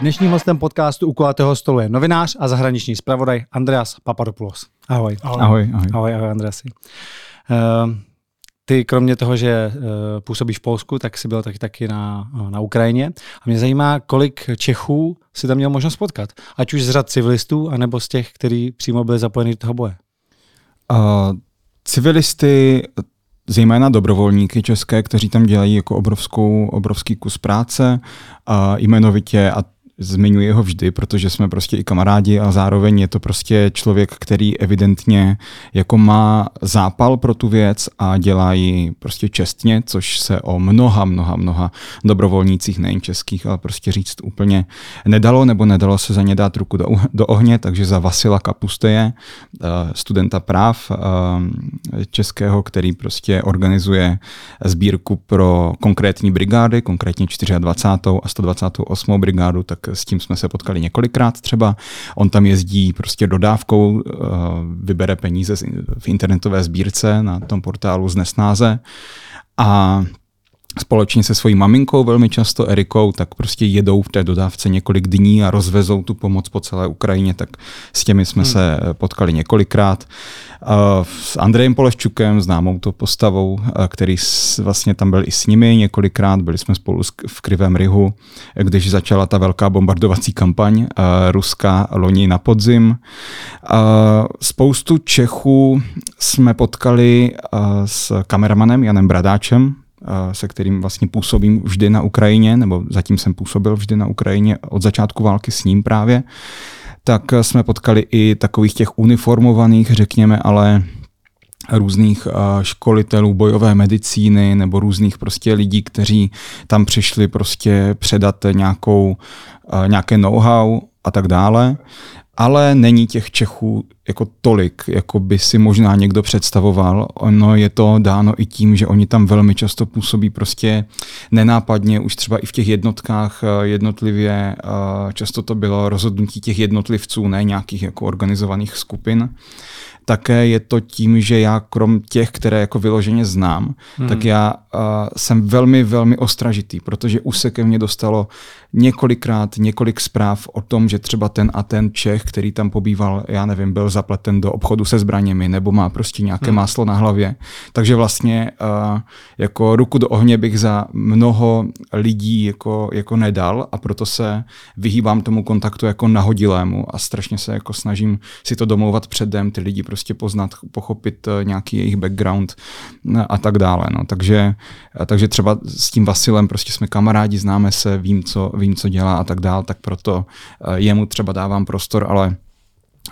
Dnešním hostem podcastu u kulatého stolu je novinář a zahraniční zpravodaj Andreas Papadopoulos. Ahoj. Ahoj. Ahoj, ahoj. Ahoj, ahoj Andreasi. Uh, ty kromě toho, že uh, působíš v Polsku, tak jsi byl taky, taky na, na Ukrajině. A mě zajímá, kolik Čechů si tam měl možnost potkat. Ať už z řad civilistů, anebo z těch, kteří přímo byli zapojeni do toho boje. Uh, civilisty, zejména dobrovolníky české, kteří tam dělají jako obrovskou, obrovský kus práce, a jmenovitě, a zmiňuji ho vždy, protože jsme prostě i kamarádi a zároveň je to prostě člověk, který evidentně jako má zápal pro tu věc a dělá ji prostě čestně, což se o mnoha, mnoha, mnoha dobrovolnících, nejen českých, ale prostě říct úplně nedalo, nebo nedalo se za ně dát ruku do, do ohně, takže za Vasila Kapusteje, eh, studenta práv eh, českého, který prostě organizuje sbírku pro konkrétní brigády, konkrétně 24. a 128. brigádu, tak s tím jsme se potkali několikrát třeba. On tam jezdí prostě dodávkou, eh, vybere peníze v internetové sbírce na tom portálu z Nesnáze a společně se svojí maminkou, velmi často Erikou, tak prostě jedou v té dodávce několik dní a rozvezou tu pomoc po celé Ukrajině, tak s těmi jsme hmm. se potkali několikrát. S Andrejem Poleščukem, známou to postavou, který vlastně tam byl i s nimi několikrát, byli jsme spolu v Krivém Rihu, když začala ta velká bombardovací kampaň ruská loni na podzim. Spoustu Čechů jsme potkali s kameramanem Janem Bradáčem, se kterým vlastně působím vždy na Ukrajině, nebo zatím jsem působil vždy na Ukrajině od začátku války s ním právě, tak jsme potkali i takových těch uniformovaných, řekněme, ale různých školitelů bojové medicíny nebo různých prostě lidí, kteří tam přišli prostě předat nějakou, nějaké know-how a tak dále ale není těch Čechů jako tolik, jako by si možná někdo představoval. Ono je to dáno i tím, že oni tam velmi často působí prostě nenápadně, už třeba i v těch jednotkách eh, jednotlivě, eh, často to bylo rozhodnutí těch jednotlivců, ne nějakých jako organizovaných skupin také je to tím, že já krom těch, které jako vyloženě znám, hmm. tak já uh, jsem velmi, velmi ostražitý, protože už se ke mně dostalo několikrát několik zpráv o tom, že třeba ten a ten Čech, který tam pobýval, já nevím, byl zapleten do obchodu se zbraněmi nebo má prostě nějaké hmm. máslo na hlavě. Takže vlastně uh, jako ruku do ohně bych za mnoho lidí jako, jako nedal a proto se vyhýbám tomu kontaktu jako nahodilému a strašně se jako snažím si to domlouvat předem, ty lidi prostě poznat, pochopit uh, nějaký jejich background a tak dále. No. Takže, uh, takže třeba s tím Vasilem prostě jsme kamarádi, známe se, vím, co, vím, co dělá a tak dál, tak proto eh, jemu třeba dávám prostor, ale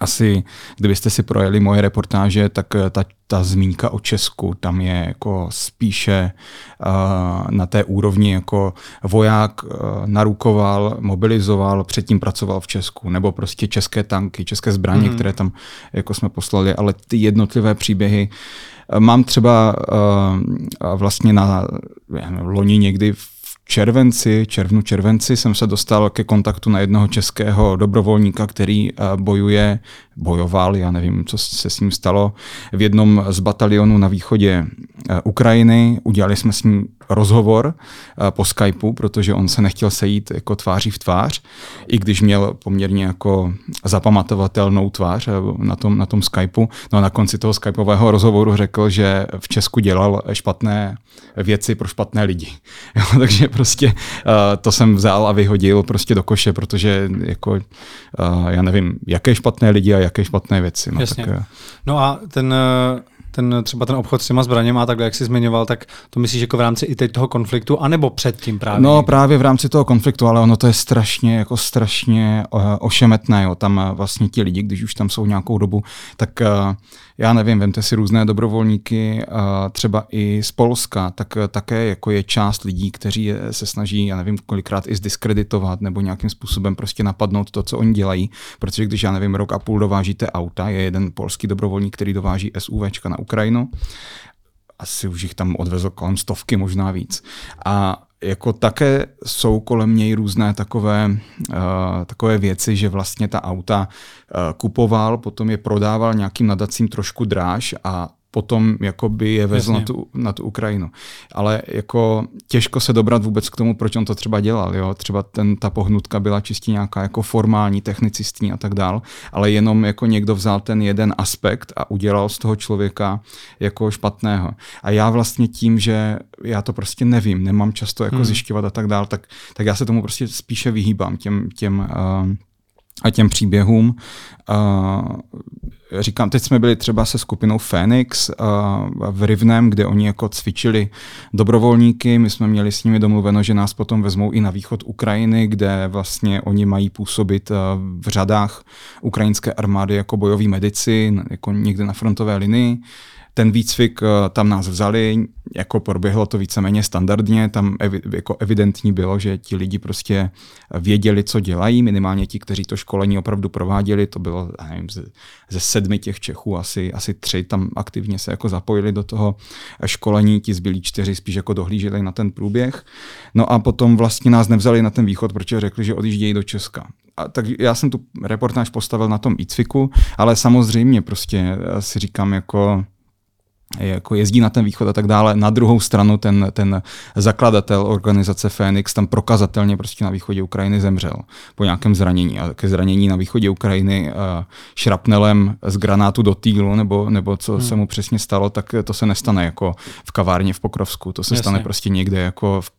asi, kdybyste si projeli moje reportáže, tak eh, ta, ta zmínka o Česku tam je jako spíše uh, na té úrovni jako voják uh, narukoval, mobilizoval, předtím pracoval v Česku, nebo prostě české tanky, české zbraně, mm. které tam jako jsme poslali, ale ty jednotlivé příběhy Mám třeba uh, vlastně na loni někdy v červenci, červnu, červenci jsem se dostal ke kontaktu na jednoho českého dobrovolníka, který eh, bojuje, bojoval, já nevím, co se s ním stalo, v jednom z batalionů na východě eh, Ukrajiny. Udělali jsme s ním rozhovor eh, po Skypeu, protože on se nechtěl sejít jako tváří v tvář, i když měl poměrně jako zapamatovatelnou tvář na tom, na tom Skypeu. No a na konci toho Skypeového rozhovoru řekl, že v Česku dělal špatné věci pro špatné lidi. Jo, takže prostě to jsem vzal a vyhodil prostě do koše, protože jako já nevím, jaké špatné lidi a jaké špatné věci. No, Jasně. Tak, uh, no a ten ten, třeba ten obchod s těma zbraněma a takhle, jak jsi zmiňoval, tak to myslíš jako v rámci i teď toho konfliktu, anebo předtím právě? No právě v rámci toho konfliktu, ale ono to je strašně, jako strašně ošemetné. Jo. Tam vlastně ti lidi, když už tam jsou nějakou dobu, tak já nevím, vemte si různé dobrovolníky, třeba i z Polska, tak také jako je část lidí, kteří se snaží, já nevím, kolikrát i zdiskreditovat nebo nějakým způsobem prostě napadnout to, co oni dělají, protože když, já nevím, rok a půl dovážíte auta, je jeden polský dobrovolník, který dováží SUVčka na Ukrajinu, asi už jich tam odvezl kolem stovky, možná víc. A jako také jsou kolem něj různé takové, uh, takové věci, že vlastně ta auta uh, kupoval, potom je prodával nějakým nadacím trošku dráž a potom jakoby je vezl na tu, na tu Ukrajinu. Ale jako těžko se dobrat vůbec k tomu, proč on to třeba dělal. Jo? Třeba ten, ta pohnutka byla čistě nějaká jako formální, technicistní a tak dál, ale jenom jako někdo vzal ten jeden aspekt a udělal z toho člověka jako špatného. A já vlastně tím, že já to prostě nevím, nemám často jako hmm. zjišťovat a tak dál, tak, tak já se tomu prostě spíše vyhýbám těm, těm uh, a těm příběhům. Říkám, teď jsme byli třeba se skupinou Phoenix v Rivnem, kde oni jako cvičili dobrovolníky. My jsme měli s nimi domluveno, že nás potom vezmou i na východ Ukrajiny, kde vlastně oni mají působit v řadách ukrajinské armády jako bojoví medici, jako někde na frontové linii. Ten výcvik eh, tam nás vzali, jako proběhlo to víceméně standardně, tam evi, jako evidentní bylo, že ti lidi prostě věděli, co dělají, minimálně ti, kteří to školení opravdu prováděli, to bylo nevím, ze, ze sedmi těch Čechů, asi, asi tři tam aktivně se jako zapojili do toho školení, ti zbylí čtyři spíš jako dohlíželi na ten průběh. No a potom vlastně nás nevzali na ten východ, protože řekli, že odjíždějí do Česka. A tak já jsem tu reportáž postavil na tom výcviku, ale samozřejmě prostě si říkám jako jako jezdí na ten východ a tak dále. Na druhou stranu ten, ten zakladatel organizace Phoenix tam prokazatelně prostě na východě Ukrajiny zemřel po nějakém zranění. A ke zranění na východě Ukrajiny uh, šrapnelem z granátu do týlu, nebo, nebo co hmm. se mu přesně stalo, tak to se nestane jako v kavárně v Pokrovsku. To se Jasně. stane prostě někde jako v,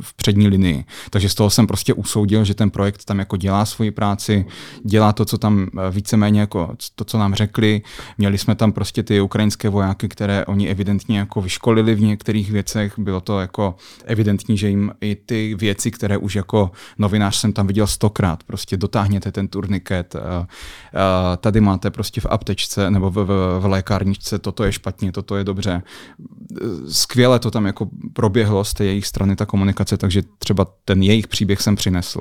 v přední linii. Takže z toho jsem prostě usoudil, že ten projekt tam jako dělá svoji práci, dělá to, co tam eh, víceméně jako to, co nám řekli. Měli jsme tam prostě ty ukrajinské vojáky, které oni evidentně jako vyškolili v některých věcech. Bylo to jako evidentní, že jim i ty věci, které už jako novinář jsem tam viděl stokrát, prostě dotáhněte ten turniket, tady máte prostě v aptečce nebo v, v, v lékárničce, toto je špatně, toto je dobře. Skvěle to tam jako proběhlo z té jejich strany ta komunikace, takže třeba ten jejich příběh jsem přinesl.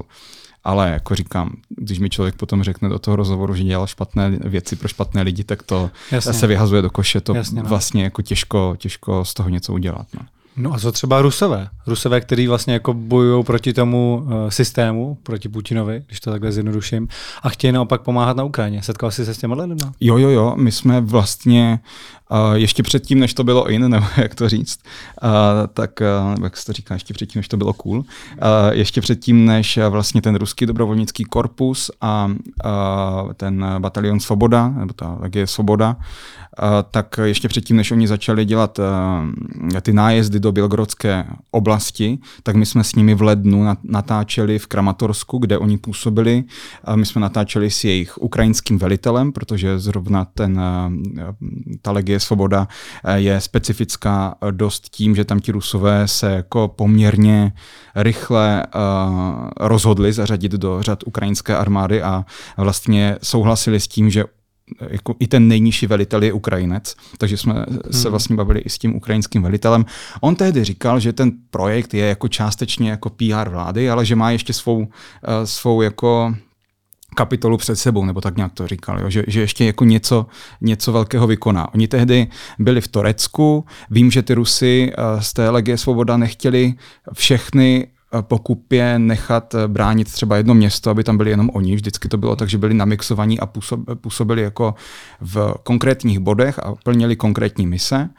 Ale jako říkám, když mi člověk potom řekne do toho rozhovoru, že dělal špatné věci pro špatné lidi, tak to Jasně. se vyhazuje do koše. To Jasně, no. vlastně jako těžko, těžko z toho něco udělat. No. No a co třeba Rusové? Rusové, kteří vlastně jako bojují proti tomu uh, systému, proti Putinovi, když to takhle zjednoduším, a chtějí naopak pomáhat na Ukrajině. Setkal jsi se s těmi lidmi? Jo, jo, jo. My jsme vlastně uh, ještě předtím, než to bylo in, nebo jak to říct, uh, tak, uh, jak se to říká, ještě předtím, než to bylo cool, uh, ještě předtím, než vlastně ten ruský dobrovolnický korpus a uh, ten batalion Svoboda, nebo ta je Svoboda, tak ještě předtím, než oni začali dělat ty nájezdy do Bělgorodské oblasti, tak my jsme s nimi v lednu natáčeli v Kramatorsku, kde oni působili. My jsme natáčeli s jejich ukrajinským velitelem, protože zrovna ten, ta legie Svoboda je specifická dost tím, že tam ti rusové se jako poměrně rychle rozhodli zařadit do řad ukrajinské armády a vlastně souhlasili s tím, že jako i ten nejnižší velitel je Ukrajinec, takže jsme hmm. se vlastně bavili i s tím ukrajinským velitelem. On tehdy říkal, že ten projekt je jako částečně jako PR vlády, ale že má ještě svou, uh, svou jako kapitolu před sebou, nebo tak nějak to říkal, jo? Že, že ještě jako něco, něco velkého vykoná. Oni tehdy byli v Torecku, vím, že ty Rusy uh, z té Legie Svoboda nechtěli všechny pokupě nechat eh, bránit třeba jedno město, aby tam byli jenom oni. Vždycky to bylo tak, že byli namixovaní a působili jako v konkrétních bodech a plnili konkrétní mise.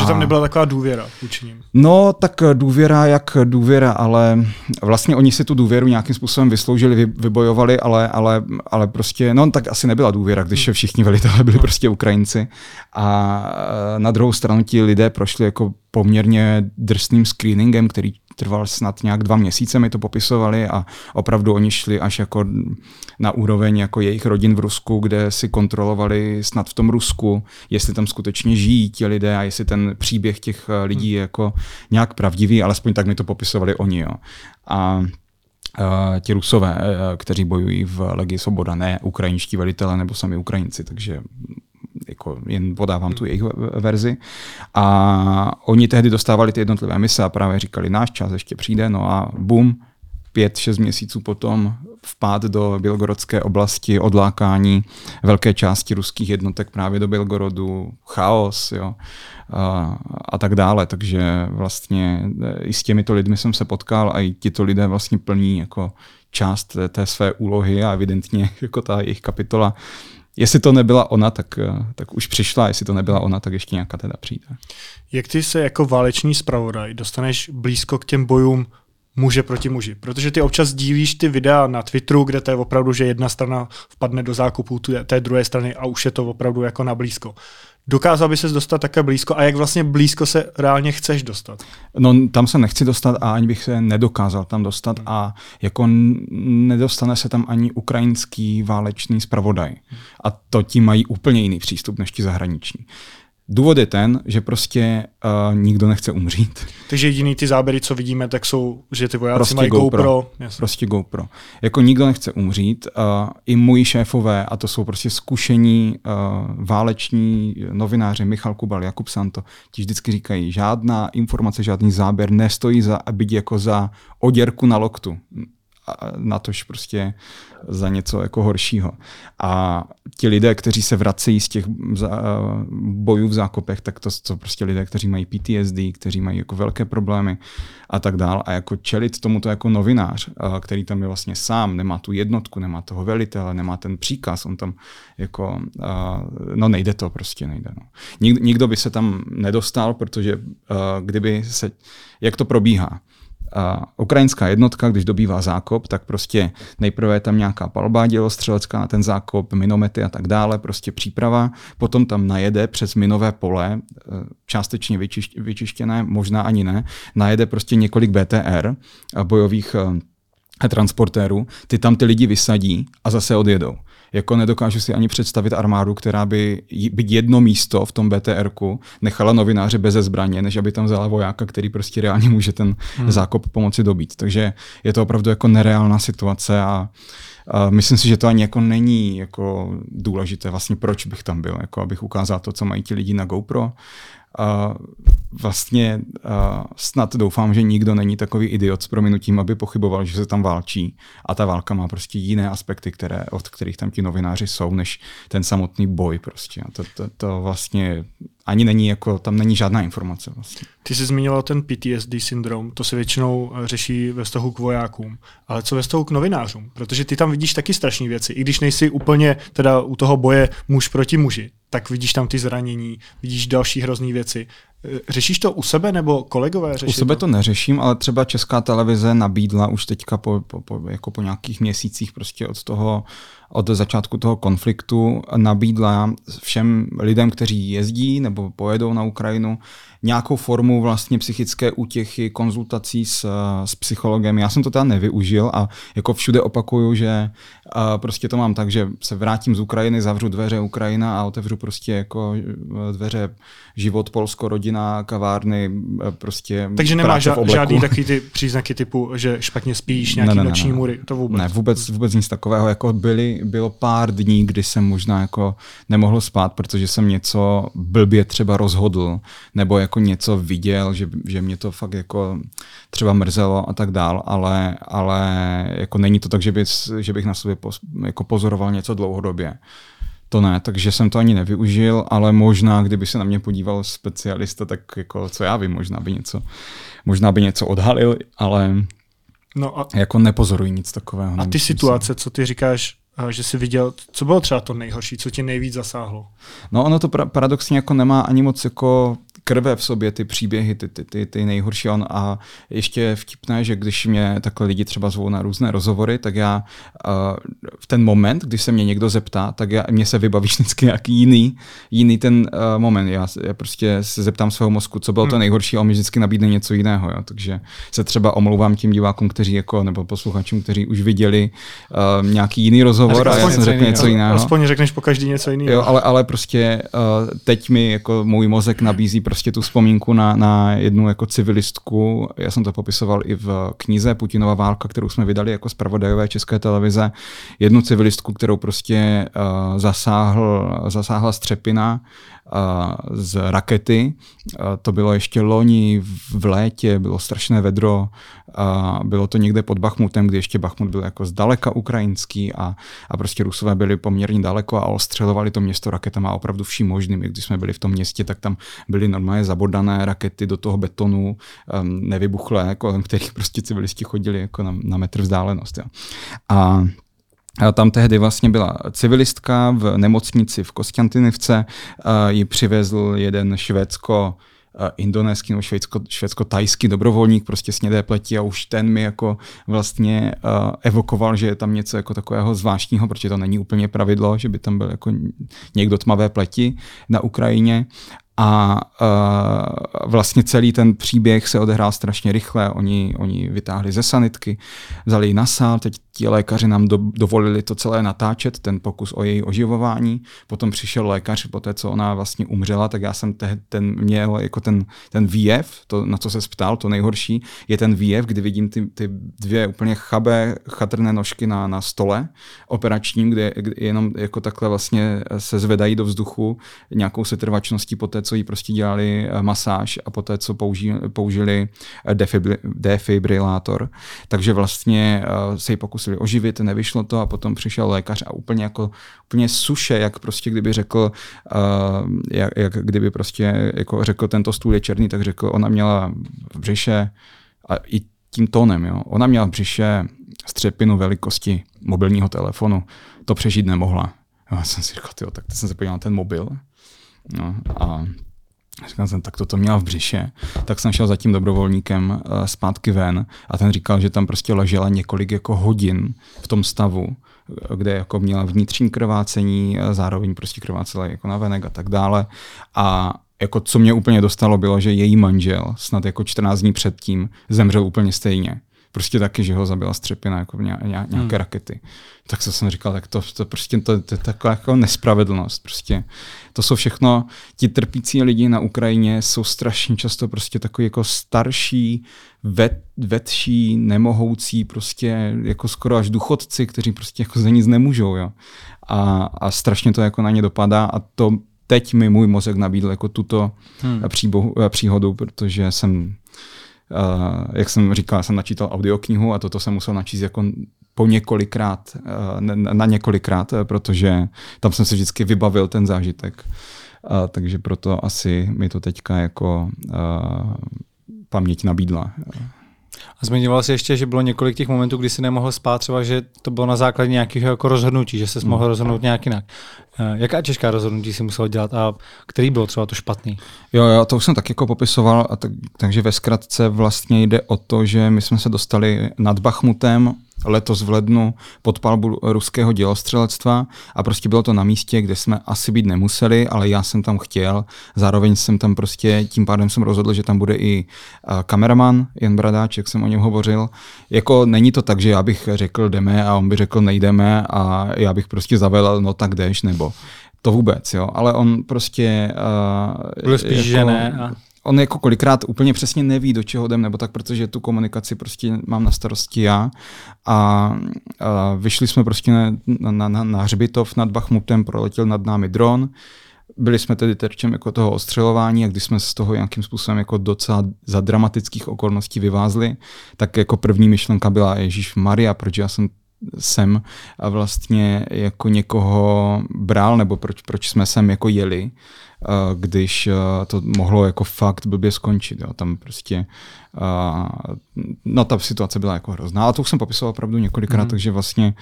Že tam nebyla taková důvěra vůči. No, tak důvěra jak důvěra, ale vlastně oni si tu důvěru nějakým způsobem vysloužili, vybojovali, ale, ale, ale prostě, no tak asi nebyla důvěra, když hmm. všichni velitelé byli prostě Ukrajinci. A eh, na druhou stranu ti lidé prošli jako poměrně drsným screeningem, který trval snad nějak dva měsíce, mi to popisovali a opravdu oni šli až jako na úroveň jako jejich rodin v Rusku, kde si kontrolovali snad v tom Rusku, jestli tam skutečně žijí ti lidé a jestli ten příběh těch eh, lidí je jako nějak pravdivý, alespoň tak mi to popisovali oni. Jo. A Uh, ti rusové, uh, kteří bojují v Legii Svoboda, ne ukrajinští velitelé nebo sami Ukrajinci, takže jako jen podávám tu jejich verzi. A oni tehdy dostávali ty jednotlivé mise a právě říkali, náš čas ještě přijde, no a bum, pět, šest měsíců potom vpád do Bělgorodské oblasti, odlákání velké části ruských jednotek právě do Bělgorodu, chaos jo, a, a tak dále. Takže vlastně i s těmito lidmi jsem se potkal a i tito lidé vlastně plní jako část té, té své úlohy a evidentně jako ta jejich kapitola jestli to nebyla ona, tak, tak už přišla, jestli to nebyla ona, tak ještě nějaká teda přijde. Jak ty se jako váleční zpravodaj dostaneš blízko k těm bojům muže proti muži. Protože ty občas dílíš ty videa na Twitteru, kde to je opravdu, že jedna strana vpadne do zákupu té druhé strany a už je to opravdu jako na blízko. Dokázal by se dostat také blízko a jak vlastně blízko se reálně chceš dostat? No tam se nechci dostat a ani bych se nedokázal tam dostat a jako nedostane se tam ani ukrajinský válečný zpravodaj. A to ti mají úplně jiný přístup než ti zahraniční. Důvod je ten, že prostě uh, nikdo nechce umřít. Takže jediný ty záběry, co vidíme, tak jsou, že ty vojáci prostě mají GoPro. GoPro. Prostě GoPro. Jako nikdo nechce umřít. Uh, I moji šéfové, a to jsou prostě zkušení uh, váleční novináři, Michal Kubal, Jakub Santo, ti vždycky říkají, žádná informace, žádný záběr nestojí za, být jako za oděrku na loktu na tož prostě za něco jako horšího. A ti lidé, kteří se vracejí z těch bojů v zákopech, tak to jsou prostě lidé, kteří mají PTSD, kteří mají jako velké problémy a tak dál. A jako čelit tomuto jako novinář, který tam je vlastně sám, nemá tu jednotku, nemá toho velitele, nemá ten příkaz, on tam jako, no nejde to prostě, nejde. No. Nik, nikdo by se tam nedostal, protože kdyby se, jak to probíhá, ukrajinská jednotka, když dobývá zákop, tak prostě nejprve je tam nějaká palba dělostřelecká na ten zákop, minomety a tak dále, prostě příprava, potom tam najede přes minové pole, e, částečně vyčištěné, možná ani ne, najede prostě několik BTR, bojových e, transportérů, ty tam ty lidi vysadí a zase odjedou jako nedokážu si ani představit armádu, která by být jedno místo v tom btr nechala novináře bez zbraně, než aby tam vzala vojáka, který prostě reálně může ten hmm. zákop pomoci dobít. Takže je to opravdu jako nereálná situace a a myslím si, že to ani jako není jako důležité, vlastně proč bych tam byl, jako abych ukázal to, co mají ti lidi na GoPro, vlastně snad doufám, že nikdo není takový idiot s prominutím, aby pochyboval, že se tam válčí a ta válka má prostě jiné aspekty, které, od kterých tam ti novináři jsou, než ten samotný boj prostě. A to, to, to vlastně ani není jako, tam není žádná informace vlastně. Ty jsi zmiňoval ten PTSD syndrom, to se většinou eh, řeší ve vztahu k vojákům, ale co ve vztahu k novinářům? Protože ty tam vidíš taky strašné věci, i když nejsi úplně teda u toho boje muž proti muži, tak vidíš tam ty zranění, vidíš další hrozné věci. Řešíš to u sebe nebo kolegové řeší U sebe to? to neřeším, ale třeba Česká televize nabídla už teďka po, po, po, jako po nějakých měsících prostě od toho od začátku toho konfliktu nabídla všem lidem, kteří jezdí nebo pojedou na Ukrajinu, nějakou formu vlastně psychické útěchy, konzultací s, s psychologem. Já jsem to teda nevyužil a jako všude opakuju, že a prostě to mám tak, že se vrátím z Ukrajiny, zavřu dveře Ukrajina a otevřu prostě jako e, dveře život, Polsko, rodina, kavárny, e, prostě Takže nemáš žádný takový ty příznaky typu, že špatně spíš, nějaký ne, ne, noční ne, můry, to vůbec? Ne, vůbec, vůbec nic takového. Jako byly, bylo pár dní, kdy jsem možná jako nemohl spát, protože jsem něco blbě třeba rozhodl, nebo jako něco viděl, že, že mě to fakt jako třeba mrzelo a tak dál, ale, ale jako není to tak, že, by, že bych na sobě pos, jako pozoroval něco dlouhodobě. To ne, takže jsem to ani nevyužil, ale možná, kdyby se na mě podíval specialista, tak jako co já vím, možná by něco, možná by něco odhalil, ale no a, jako nepozoruji nic takového. A ty situace, si. co ty říkáš, že jsi viděl, co bylo třeba to nejhorší, co tě nejvíc zasáhlo? No ono to pra- paradoxně jako nemá ani moc jako krve v sobě ty příběhy, ty, ty, ty, ty nejhorší on a ještě vtipné, že když mě takhle lidi třeba zvou na různé rozhovory, tak já uh, v ten moment, když se mě někdo zeptá, tak já, mě se vybaví vždycky nějaký jiný, jiný ten uh, moment. Já, já prostě se zeptám svého mozku, co bylo hmm. to nejhorší a on mi vždycky nabídne něco jiného. Jo? Takže se třeba omlouvám tím divákům, kteří jako, nebo posluchačům, kteří už viděli uh, nějaký jiný rozhovor a, a já jsem řekl něco jiného. Aspoň řekneš po každý něco jiného. Jo, ale, ale prostě uh, teď mi jako můj mozek nabízí prostě tu vzpomínku na, na jednu jako civilistku. Já jsem to popisoval i v knize Putinova válka, kterou jsme vydali jako zpravodajové České televize. Jednu civilistku, kterou prostě uh, zasáhl, zasáhla střepina z rakety. To bylo ještě loni v létě, bylo strašné vedro, bylo to někde pod Bachmutem, kdy ještě Bachmut byl jako zdaleka ukrajinský a, a prostě Rusové byli poměrně daleko a ostřelovali to město raketama opravdu vším možným. Když jsme byli v tom městě, tak tam byly normálně zabodané rakety do toho betonu, um, nevybuchlé, kolem kterých prostě civilisti chodili jako na, na metr vzdálenost. Jo. A tam tehdy vlastně byla civilistka v nemocnici v Kostянtinivce, ji přivezl jeden švédsko indonéský nebo švédsko, švédsko-tajský dobrovolník, prostě snědé pleti a už ten mi jako vlastně uh, evokoval, že je tam něco jako takového zvláštního, protože to není úplně pravidlo, že by tam byl jako někdo tmavé pleti na Ukrajině a uh, vlastně celý ten příběh se odehrál strašně rychle. Oni, oni vytáhli ze sanitky, vzali ji na sál, teď ti lékaři nám do, dovolili to celé natáčet, ten pokus o její oživování. Potom přišel lékař, po té, co ona vlastně umřela, tak já jsem te, ten měl jako ten, ten výjev, to, na co se ptal, to nejhorší, je ten výjev, kdy vidím ty, ty dvě úplně chabé, chatrné nožky na, na stole operačním, kde, kde jenom jako takhle vlastně se zvedají do vzduchu nějakou setrvačností po té, co jí prostě dělali eh, masáž a poté, co použili, použili eh, defibrilátor. Takže vlastně eh, se ji pokusili oživit, nevyšlo to a potom přišel lékař a úplně jako úplně suše, jak prostě kdyby řekl, jak, jak kdyby prostě jako řekl tento stůl je černý, tak řekl, ona měla v břiše a i tím tónem, jo. Ona měla v břiše střepinu velikosti mobilního telefonu. To přežít nemohla. Já jsem si říkal, tyjo, tak teď jsem se podíval na ten mobil No, a Říkal jsem, tak toto měla v břiše, tak jsem šel za tím dobrovolníkem uh, zpátky ven a ten říkal, že tam prostě ležela několik jako hodin v tom stavu, kde jako měla vnitřní krvácení, zároveň prostě krvácela jako na venek a tak dále. A jako co mě úplně dostalo bylo, že její manžel snad jako 14 dní předtím zemřel úplně stejně prostě taky, že ho zabila střepina jako nějaké hmm. rakety. Tak co jsem říkal, tak to, to prostě to, to, je taková jako nespravedlnost. Prostě to jsou všechno, ti trpící lidi na Ukrajině jsou strašně často prostě takový jako starší, vet, vetší, nemohoucí, prostě jako skoro až důchodci, kteří prostě jako za nic nemůžou. Jo. A, a strašně to jako na ně dopadá a to teď mi můj mozek nabídl jako tuto hmm. příbohu, příhodu, protože jsem jak jsem říkal, jsem načítal audioknihu a toto jsem musel načíst jako po několikrát, uh, na několikrát, eh, protože tam jsem si vždycky vybavil ten zážitek. Takže proto asi mi to teďka jako paměť nabídla. A zmiňoval jsi ještě, že bylo několik těch momentů, kdy si nemohl spát, třeba, že to bylo na základě nějakých jako rozhodnutí, že se hmm. mohl rozhodnout nějak jinak. Eh, jaká těžká rozhodnutí si musel dělat a který byl třeba to špatný? Jo, jo, to už jsem tak jako popisoval, a tak, takže ve zkratce vlastně jde o to, že my jsme se dostali nad Bachmutem letos v lednu pod palbu ruského dělostřelectva a prostě bylo to na místě, kde jsme asi být nemuseli, ale já jsem tam chtěl. Zároveň jsem tam prostě, tím pádem jsem rozhodl, že tam bude i kameraman Jan Bradáč, jak jsem o něm hovořil. Jako není to tak, že já bych řekl jdeme a on by řekl nejdeme a já bych prostě zavelel, no tak jdeš, nebo to vůbec, jo. Ale on prostě... Uh, Byl spíš, jako, že ne. A on jako kolikrát úplně přesně neví, do čeho jdem, nebo tak, protože tu komunikaci prostě mám na starosti já. A, a vyšli jsme prostě na, na, na, na hřbitov nad Bachmutem, proletěl nad námi dron, byli jsme tedy terčem jako toho ostřelování a když jsme z toho nějakým způsobem jako docela za dramatických okolností vyvázli, tak jako první myšlenka byla Ježíš Maria, proč já jsem sem a vlastně jako někoho bral, nebo proč, proč jsme sem jako jeli, když eh, to mohlo jako fakt blbě skončit. Jo. Tam prostě eh, no ta situace byla jako hrozná. A to už jsem popisoval opravdu několikrát, mm. takže vlastně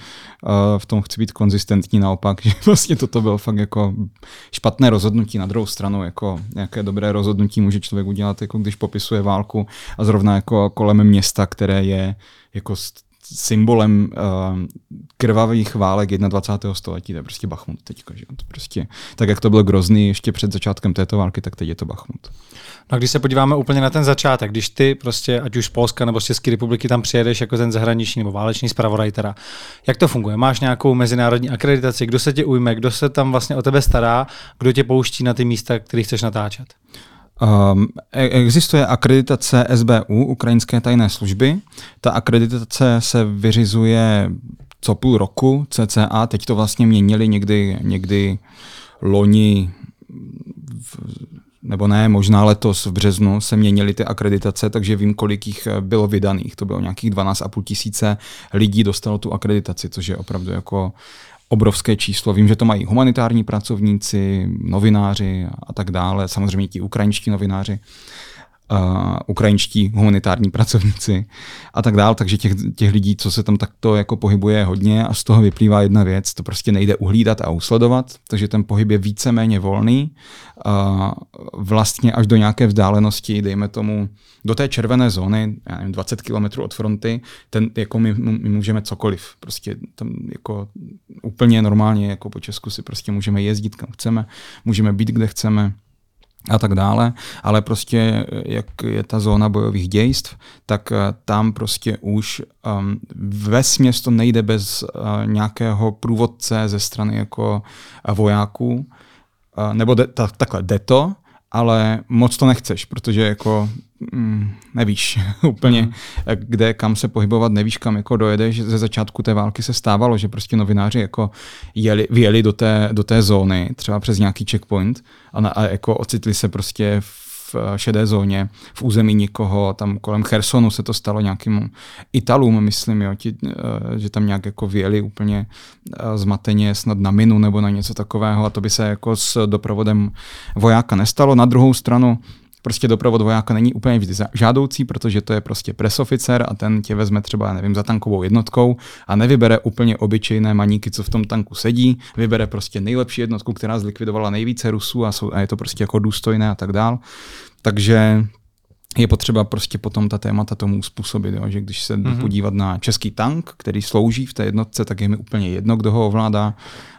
v tom chci být konzistentní naopak, že vlastně toto bylo fakt jako špatné rozhodnutí. Na druhou stranu, jako nějaké dobré rozhodnutí může člověk udělat, jako když popisuje válku a zrovna jako kolem města, které je jako symbolem uh, krvavých válek 21. století, to je prostě Bachmut teďka. Že? To prostě, tak jak to bylo grozný ještě před začátkem této války, tak teď je to Bachmut. No a když se podíváme úplně na ten začátek, když ty prostě, ať už z Polska nebo z České republiky tam přijedeš jako ten zahraniční nebo válečný zpravodaj, teda, jak to funguje? Máš nějakou mezinárodní akreditaci, kdo se tě ujme, kdo se tam vlastně o tebe stará, kdo tě pouští na ty místa, které chceš natáčet? Um, existuje akreditace SBU, Ukrajinské tajné služby. Ta akreditace se vyřizuje co půl roku cca. Teď to vlastně měnili někdy, někdy loni, v, nebo ne, možná letos v březnu se měnily ty akreditace, takže vím, kolik jich bylo vydaných. To bylo nějakých 12,5 tisíce lidí dostalo tu akreditaci, což je opravdu jako obrovské číslo. Vím, že to mají humanitární pracovníci, novináři a tak dále, samozřejmě ti ukrajinští novináři. Uh, ukrajinští humanitární pracovníci a tak dál, takže těch, těch lidí, co se tam takto jako pohybuje je hodně a z toho vyplývá jedna věc, to prostě nejde uhlídat a usledovat, takže ten pohyb je víceméně volný, uh, vlastně až do nějaké vzdálenosti, dejme tomu, do té červené zóny, já nevím, 20 km od fronty, ten, jako my, my můžeme cokoliv, prostě tam jako úplně normálně, jako po Česku si prostě můžeme jezdit kam chceme, můžeme být kde chceme, a tak dále, ale prostě jak je ta zóna bojových dějstv, tak eh, tam prostě už um, ve směs to nejde bez uh, nějakého průvodce ze strany jako vojáků, uh, nebo de, ta, takhle, jde to, ale moc to nechceš, protože jako mm, nevíš úplně, mm. kde, kam se pohybovat, nevíš, kam jako dojedeš. Ze začátku té války se stávalo, že prostě novináři jako jeli, vyjeli do té, do té zóny, třeba přes nějaký checkpoint a, na, a jako ocitli se prostě v v šedé zóně, v území nikoho, tam kolem Chersonu se to stalo nějakým Italům, myslím, jo, ti, eh, že tam nějak jako vyjeli úplně eh, zmateně snad na minu nebo na něco takového a to by se jako s doprovodem vojáka nestalo. Na druhou stranu prostě doprovod vojáka není úplně vždy žádoucí, protože to je prostě presoficer a ten tě vezme třeba, nevím, za tankovou jednotkou a nevybere úplně obyčejné maníky, co v tom tanku sedí, vybere prostě nejlepší jednotku, která zlikvidovala nejvíce Rusů a, jsou, a je to prostě jako důstojné a tak dál. Takže je potřeba prostě potom ta témata tomu uspůsobit, jo? že když se mm-hmm. podívat na český tank, který slouží v té jednotce, tak je mi úplně jedno, kdo ho ovládá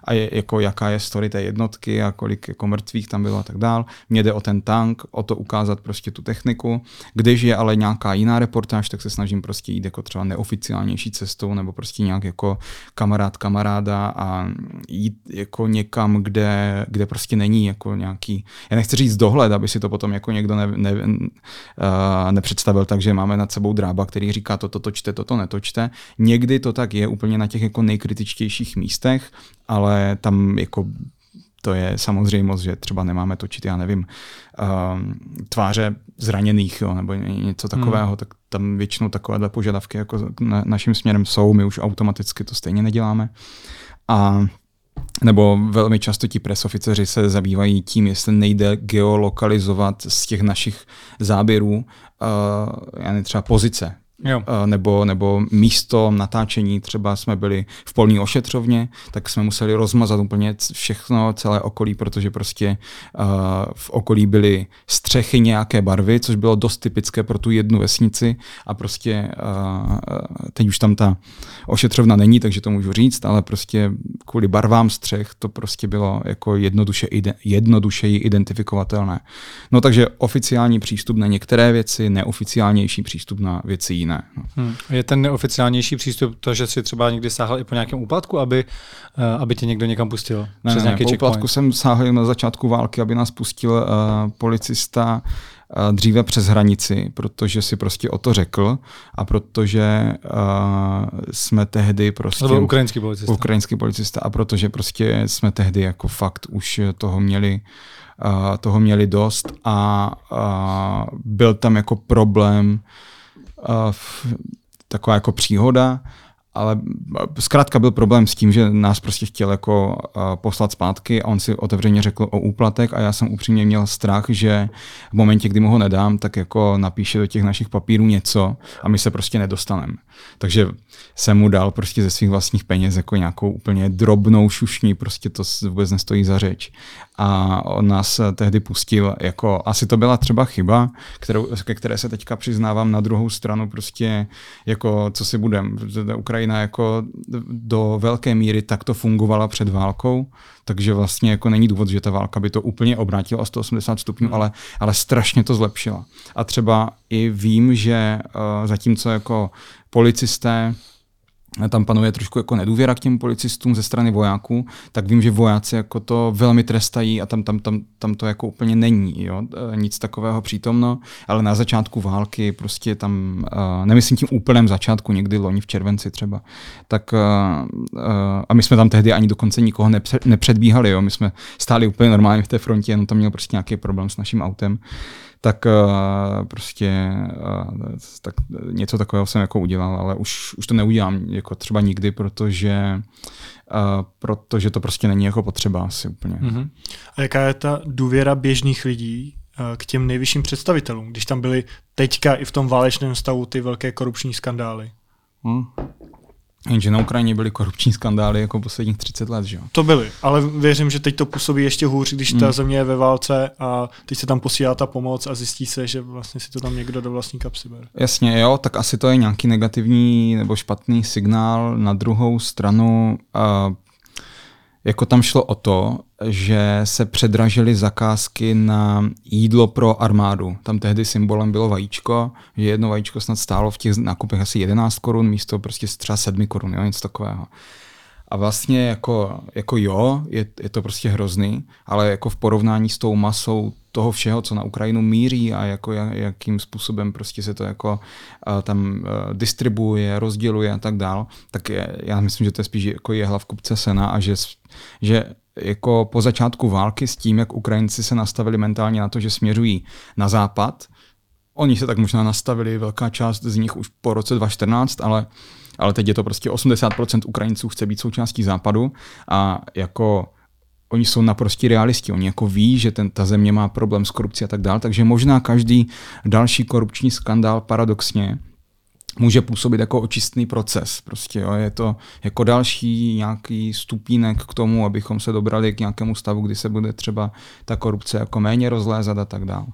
a je, jako jaká je story té jednotky a kolik jako mrtvých tam bylo a tak dál. Mně jde o ten tank, o to ukázat prostě tu techniku. Když je ale nějaká jiná reportáž, tak se snažím prostě jít jako třeba neoficiálnější cestou nebo prostě nějak jako kamarád kamaráda a jít jako někam, kde, kde prostě není jako nějaký, já nechci říct dohled, aby si to potom jako někdo ne, ne, uh, nepředstavil tak, že máme nad sebou drába, který říká toto točte, toto netočte. Někdy to tak je úplně na těch jako nejkritičtějších místech, ale tam jako to je samozřejmost, že třeba nemáme točit, já nevím, uh, tváře zraněných jo, nebo něco takového, hmm. tak tam většinou takovéhle požadavky jako na, naším směrem jsou, my už automaticky to stejně neděláme. A nebo velmi často ti presoficeři se zabývají tím, jestli nejde geolokalizovat z těch našich záběrů uh, třeba pozice Jo. Eh, nebo, nebo místo natáčení, třeba jsme byli v polní ošetřovně, tak jsme museli rozmazat úplně všechno, celé okolí, protože prostě uh, v okolí byly střechy nějaké barvy, což bylo dost typické pro tu jednu vesnici a prostě uh, teď už tam ta ošetřovna není, takže to můžu říct, ale prostě kvůli barvám střech to prostě bylo jako jednoduše, ide, jednodušeji identifikovatelné. No takže oficiální přístup na některé věci, neoficiálnější přístup na věci jiné. No. Hmm. Je ten neoficiálnější přístup to, že si třeba někdy sáhl i po nějakém úplatku, aby, uh, aby tě někdo někam pustil? Ne, přes ne, nějaký po úplatku jsem sáhl na začátku války, aby nás pustil uh, policista uh, dříve přes hranici, protože si prostě o to řekl a protože uh, jsme tehdy prostě... To byl ukrajinský policista. Ukrajinský policista a protože prostě jsme tehdy jako fakt už toho měli uh, toho měli dost a uh, byl tam jako problém taková jako příhoda, ale zkrátka byl problém s tím, že nás prostě chtěl jako poslat zpátky a on si otevřeně řekl o úplatek a já jsem upřímně měl strach, že v momentě, kdy mu ho nedám, tak jako napíše do těch našich papírů něco a my se prostě nedostaneme. Takže jsem mu dal prostě ze svých vlastních peněz jako nějakou úplně drobnou šušní, prostě to vůbec nestojí za řeč. A on nás tehdy pustil, jako asi to byla třeba chyba, kterou, ke které se teďka přiznávám na druhou stranu, prostě jako co si budem, Ukrajina jako do velké míry takto fungovala před válkou, takže vlastně jako není důvod, že ta válka by to úplně obrátila o 180 stupňů, hmm. ale, ale strašně to zlepšila. A třeba i vím, že uh, zatímco jako policisté tam panuje trošku jako nedůvěra k těm policistům ze strany vojáků, tak vím, že vojáci jako to velmi trestají a tam, tam, tam, tam to jako úplně není, jo? E, nic takového přítomno, ale na začátku války prostě tam, uh, nemyslím tím úplném začátku, někdy loni v červenci třeba, tak uh, a my jsme tam tehdy ani dokonce nikoho nepřed, nepředbíhali, jo? my jsme stáli úplně normálně v té frontě, jenom tam měl prostě nějaký problém s naším autem, tak uh, prostě uh, tak něco takového jsem jako udělal, ale už, už to neudělám jako třeba nikdy, protože uh, protože to prostě není jako potřeba asi úplně. Mm-hmm. A jaká je ta důvěra běžných lidí k těm nejvyšším představitelům, když tam byly teďka i v tom válečném stavu ty velké korupční skandály. Hmm. Jenže na Ukrajině byly korupční skandály jako posledních 30 let, že jo? To byly, ale věřím, že teď to působí ještě hůř, když ta hmm. země je ve válce a teď se tam posílá ta pomoc a zjistí se, že vlastně si to tam někdo do vlastní kapsy bere. Jasně, jo, tak asi to je nějaký negativní nebo špatný signál. Na druhou stranu uh, jako tam šlo o to, že se předražily zakázky na jídlo pro armádu. Tam tehdy symbolem bylo vajíčko, že jedno vajíčko snad stálo v těch nákupech asi 11 korun, místo prostě třeba 7 korun, jo, něco takového. A vlastně jako, jako jo, je, je to prostě hrozný, ale jako v porovnání s tou masou toho všeho, co na Ukrajinu míří a jako jakým způsobem prostě se to jako uh, tam uh, distribuuje, rozděluje a tak dál, tak je, já myslím, že to je spíš jako je hlavkupce sena a že, že jako po začátku války s tím, jak Ukrajinci se nastavili mentálně na to, že směřují na západ, oni se tak možná nastavili, velká část z nich už po roce 2014, ale ale teď je to prostě 80% Ukrajinců chce být součástí západu a jako oni jsou naprostí realisti, oni jako ví, že ten, ta země má problém s korupcí a tak dále, takže možná každý další korupční skandál paradoxně může působit jako očistný proces. Prostě jo. je to jako další nějaký stupínek k tomu, abychom se dobrali k nějakému stavu, kdy se bude třeba ta korupce jako méně rozlézat a tak dále.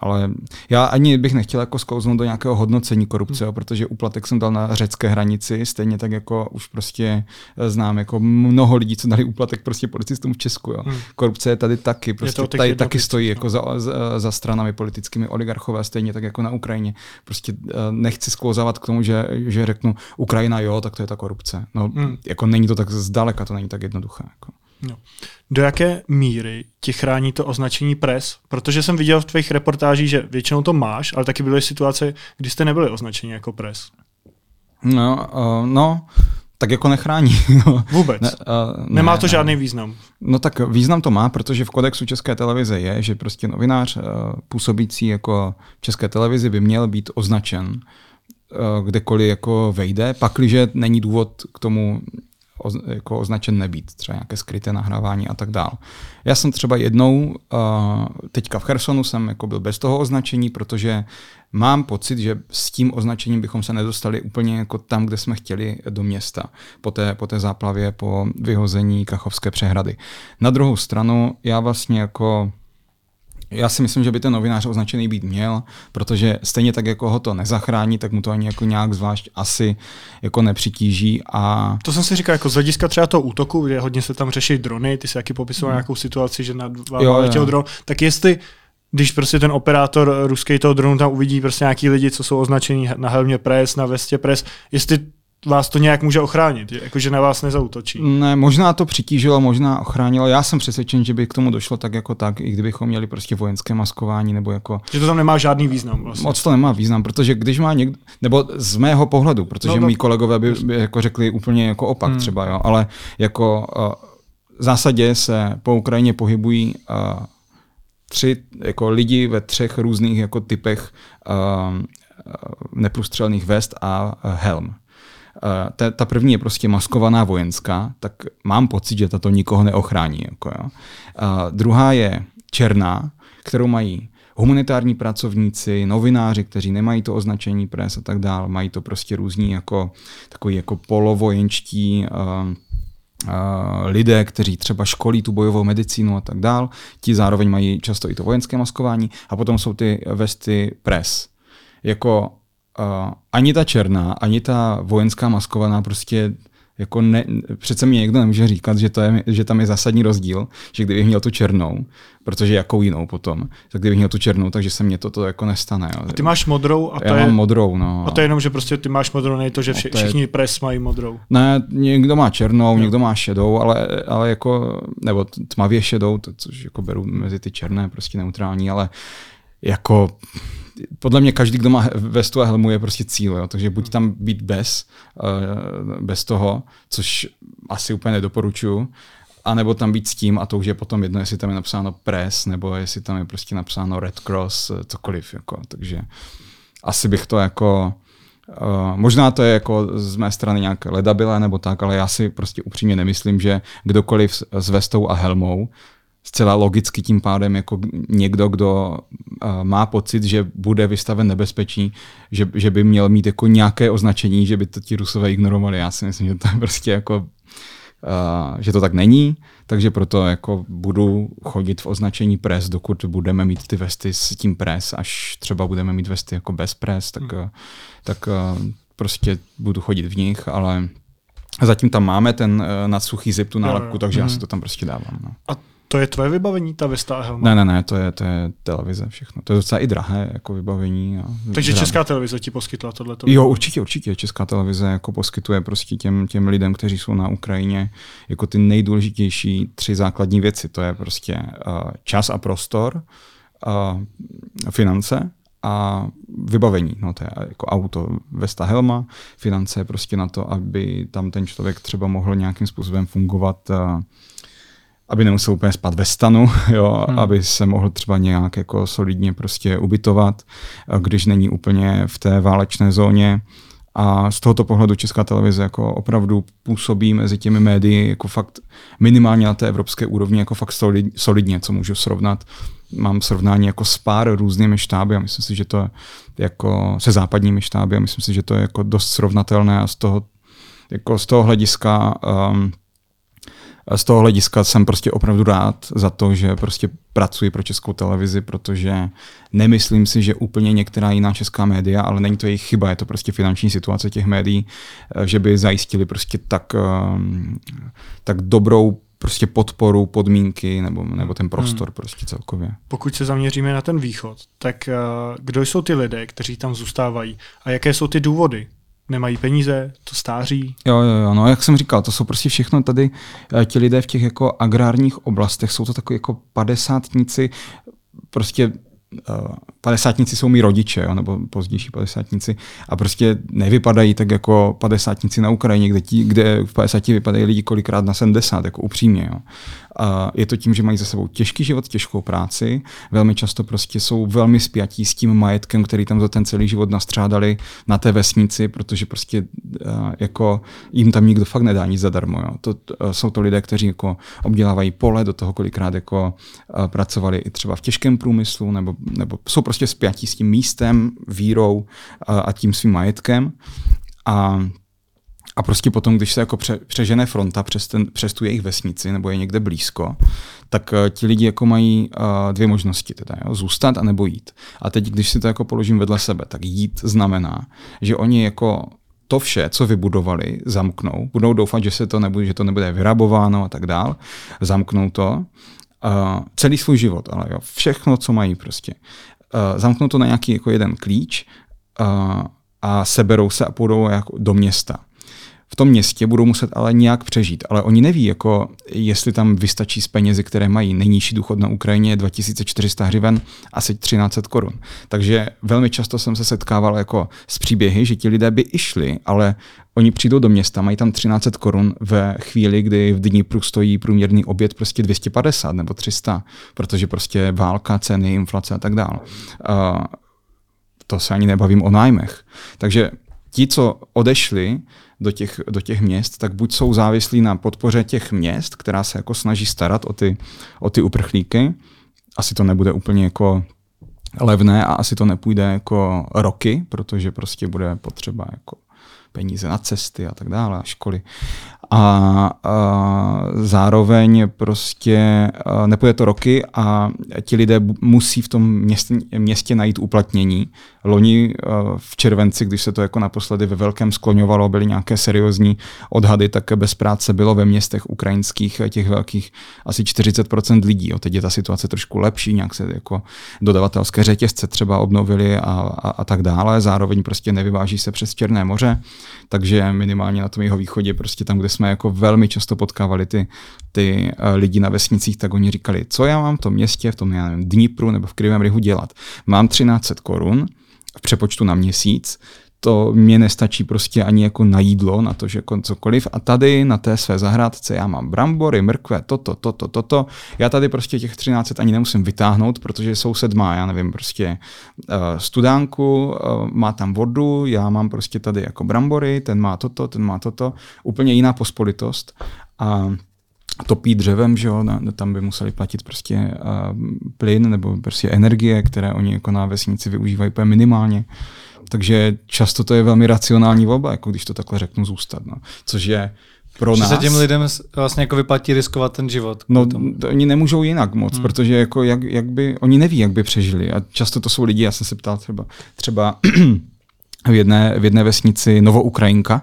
Ale já ani bych nechtěl jako sklouznout do nějakého hodnocení korupce, jo, protože uplatek jsem dal na řecké hranici, stejně tak jako už prostě znám jako mnoho lidí, co dali úplatek prostě policistům v Česku. Jo. Hmm. Korupce je tady taky, prostě je tady taky stojí jako za, za, za stranami politickými oligarchové, stejně tak jako na Ukrajině. Prostě eh, nechci sklouzávat k tomu, že, že řeknu Ukrajina jo, tak to je ta korupce. No, hmm. jako není to tak zdaleka, to není tak jednoduché. Jako. No. Do jaké míry ti chrání to označení pres? Protože jsem viděl v tvých reportážích, že většinou to máš, ale taky byly situace, kdy jste nebyli označeni jako pres. No, uh, no tak jako nechrání. No. Vůbec? Ne, uh, ne, Nemá to žádný význam? No tak význam to má, protože v kodexu České televize je, že prostě novinář uh, působící jako České televizi by měl být označen kdekoliv jako vejde, pakliže není důvod k tomu jako označen nebýt, třeba nějaké skryté nahrávání a tak dál. Já jsem třeba jednou, teďka v Chersonu jsem jako byl bez toho označení, protože mám pocit, že s tím označením bychom se nedostali úplně jako tam, kde jsme chtěli do města, po té, po té záplavě, po vyhození Kachovské přehrady. Na druhou stranu, já vlastně jako já si myslím, že by ten novinář označený být měl, protože stejně tak, jako ho to nezachrání, tak mu to ani jako nějak zvlášť asi jako nepřitíží. A... To jsem si říkal, jako z hlediska třeba toho útoku, kde hodně se tam řeší drony, ty si jaký popisoval hmm. nějakou situaci, že na dva letěl dron, tak jestli když prostě ten operátor ruský toho dronu tam uvidí prostě nějaký lidi, co jsou označení na helmě pres, na vestě pres, jestli vás to nějak může ochránit, jakože na vás nezautočí. Ne, možná to přitížilo, možná ochránilo. Já jsem přesvědčen, že by k tomu došlo tak jako tak, i kdybychom měli prostě vojenské maskování nebo jako... Že to tam nemá žádný význam vlastně. Moc to nemá význam, protože když má někdo, nebo z mého pohledu, protože no, no. mý kolegové by, by jako řekli úplně jako opak hmm. třeba, jo, ale jako uh, v zásadě se po Ukrajině pohybují uh, tři jako lidi ve třech různých jako typech uh, neprůstřelných vest a helm. Eh, ta, první je prostě maskovaná vojenská, tak mám pocit, že tato nikoho neochrání. Jako jo. A druhá je černá, kterou mají humanitární pracovníci, novináři, kteří nemají to označení pres a tak dále, mají to prostě různí jako takový jako polovojenčtí uh, uh, lidé, kteří třeba školí tu bojovou medicínu a tak dál. Ti zároveň mají často i to vojenské maskování a potom jsou ty vesty pres. Jako uh, ani ta černá, ani ta vojenská maskovaná prostě jako ne, přece mi někdo nemůže říkat, že, to je, že tam je zásadní rozdíl, že kdybych měl tu černou, protože jakou jinou potom, tak kdybych měl tu černou, takže se mně toto jako nestane. Jo. A ty máš modrou a to Já je... mám modrou, no. A to je jenom, že prostě ty máš modrou, ne to, že vši, to je... všichni pres mají modrou. Ne, někdo má černou, no. někdo má šedou, ale, ale jako, nebo tmavě šedou, to, což jako beru mezi ty černé, prostě neutrální, ale jako podle mě každý, kdo má vestu a helmu, je prostě cíl. Jo? Takže buď tam být bez, uh, bez toho, což asi úplně nedoporučuju, anebo tam být s tím a to už je potom jedno, jestli tam je napsáno press, nebo jestli tam je prostě napsáno Red Cross, eh, cokoliv. Jako. Takže asi bych to jako Uh, možná to je jako z mé strany nějak ledabilé nebo tak, ale já si prostě upřímně nemyslím, že kdokoliv s vestou a helmou zcela logicky tím pádem jako někdo, kdo má pocit, že bude vystaven nebezpečí, že, že by měl mít jako nějaké označení, že by to ti Rusové ignorovali. Já si myslím, že to je prostě jako Uh, že to tak není, takže proto jako budu chodit v označení pres, dokud budeme mít ty vesty s tím pres, až třeba budeme mít vesty jako bez pres, tak, hmm. tak uh, prostě budu chodit v nich, ale zatím tam máme ten uh, nadsuchý zip, tu nálepku, takže hmm. já si to tam prostě dávám. No. A to je tvoje vybavení, ta Vesta helma? Ne, ne, ne, to je, to je televize všechno. To je docela i drahé jako vybavení. A Takže drahé. česká televize ti poskytla tohle? Jo, určitě, určitě. Česká televize jako poskytuje prostě těm, těm lidem, kteří jsou na Ukrajině, jako ty nejdůležitější tři základní věci. To je prostě uh, čas a prostor, uh, finance a vybavení. No, to je jako auto Vesta Helma, finance prostě na to, aby tam ten člověk třeba mohl nějakým způsobem fungovat uh, aby nemusel úplně spát ve stanu, jo, hmm. aby se mohl třeba nějak jako solidně prostě ubytovat, když není úplně v té válečné zóně. A z tohoto pohledu Česká televize jako opravdu působí mezi těmi médii jako fakt minimálně na té evropské úrovni jako fakt solidně, co můžu srovnat. Mám srovnání jako s pár různými štáby a myslím si, že to je jako se západními štáby a myslím si, že to je jako dost srovnatelné a z toho, jako z toho hlediska um, z toho hlediska jsem prostě opravdu rád za to, že prostě pracuji pro českou televizi, protože nemyslím si, že úplně některá jiná česká média, ale není to jejich chyba, je to prostě finanční situace těch médií, eh, že by zajistili prostě tak, ehm, tak dobrou prostě podporu, podmínky nebo, nebo ten prostor hmm. prostě celkově. Pokud se zaměříme na ten východ, tak uh, kdo jsou ty lidé, kteří tam zůstávají a jaké jsou ty důvody, nemají peníze, to stáří. Jo, jo, jo, no jak jsem říkal, to jsou prostě všechno tady, eh, ti lidé v těch jako agrárních oblastech, jsou to takový jako padesátníci, prostě uh, padesátníci jsou mý rodiče, jo, nebo pozdější padesátníci a prostě nevypadají tak jako padesátníci na Ukrajině, kde, kde v 50 vypadají lidi kolikrát na 70, jako upřímně. Jo. Je to tím, že mají za sebou těžký život, těžkou práci, velmi často prostě jsou velmi spjatí s tím majetkem, který tam za ten celý život nastřádali na té vesnici, protože prostě uh, jako jim tam nikdo fakt nedá nic zadarmo. Jo. To, uh, jsou to lidé, kteří jako obdělávají pole, do toho kolikrát jako uh, pracovali i třeba v těžkém průmyslu, nebo, nebo jsou prostě spjatí s tím místem, vírou a tím svým majetkem. A a prostě potom, když se jako pře, přežene fronta přes, ten, přes tu jejich vesnici nebo je někde blízko, tak uh, ti lidi jako mají uh, dvě možnosti, teda, jo, zůstat a nebo jít. A teď, když si to jako položím vedle sebe, tak jít znamená, že oni jako to vše, co vybudovali, zamknou. Budou doufat, že, se to nebude, že to nebude vyrabováno a tak dál. Zamknou to. Uh, celý svůj život, ale jo, všechno, co mají prostě. Uh, zamknou to na nějaký jako jeden klíč uh, a seberou se a půjdou jako do města v tom městě budou muset ale nějak přežít. Ale oni neví, jako jestli tam vystačí z penězi, které mají. Nejnižší důchod na Ukrajině je 2400 hřiven, asi 1300 korun. Takže velmi často jsem se setkával jako s příběhy, že ti lidé by i šli, ale oni přijdou do města, mají tam 1300 korun ve chvíli, kdy v Dnipru stojí průměrný oběd prostě 250 nebo 300, protože prostě válka, ceny, inflace a tak dále. Uh, to se ani nebavím o nájmech. Takže ti, co odešli, do těch, do těch měst, tak buď jsou závislí na podpoře těch měst, která se jako snaží starat o ty, o ty uprchlíky, asi to nebude úplně jako levné a asi to nepůjde jako roky, protože prostě bude potřeba jako peníze na cesty a tak dále, a školy a, a zároveň prostě nepůjde to roky a ti lidé musí v tom městě, městě najít uplatnění. Loni v červenci, když se to jako naposledy ve velkém skloňovalo, byly nějaké seriózní odhady, tak bez práce bylo ve městech ukrajinských těch velkých asi 40% lidí. Jo. Teď je ta situace trošku lepší, nějak se jako dodavatelské řetězce třeba obnovily a, a, a tak dále. Zároveň prostě nevyváží se přes Černé moře, takže minimálně na tom jeho východě, prostě tam, kde jsme jako velmi často potkávali ty, ty uh, lidi na vesnicích, tak oni říkali, co já mám v tom městě, v tom já nevím, Dnipru nebo v Krivém Rihu dělat. Mám 1300 korun v přepočtu na měsíc, to mě nestačí prostě ani jako na jídlo, na to, že jako cokoliv. A tady na té své zahrádce já mám brambory, mrkve, toto, toto, toto. Já tady prostě těch 13 ani nemusím vytáhnout, protože soused má, já nevím, prostě uh, studánku, uh, má tam vodu, já mám prostě tady jako brambory, ten má toto, ten má toto. Úplně jiná pospolitost. A topí dřevem, že jo, tam by museli platit prostě uh, plyn nebo prostě energie, které oni jako na vesnici využívají úplně minimálně. Takže často to je velmi racionální volba, jako když to takhle řeknu zůstat. No. Což je pro že nás. se těm lidem vlastně jako vyplatí riskovat ten život. No, to oni nemůžou jinak moc, hmm. protože jako jak, jak by, oni neví, jak by přežili. A často to jsou lidi, já jsem se ptal třeba, třeba v jedné, v jedné vesnici Novoukrajinka,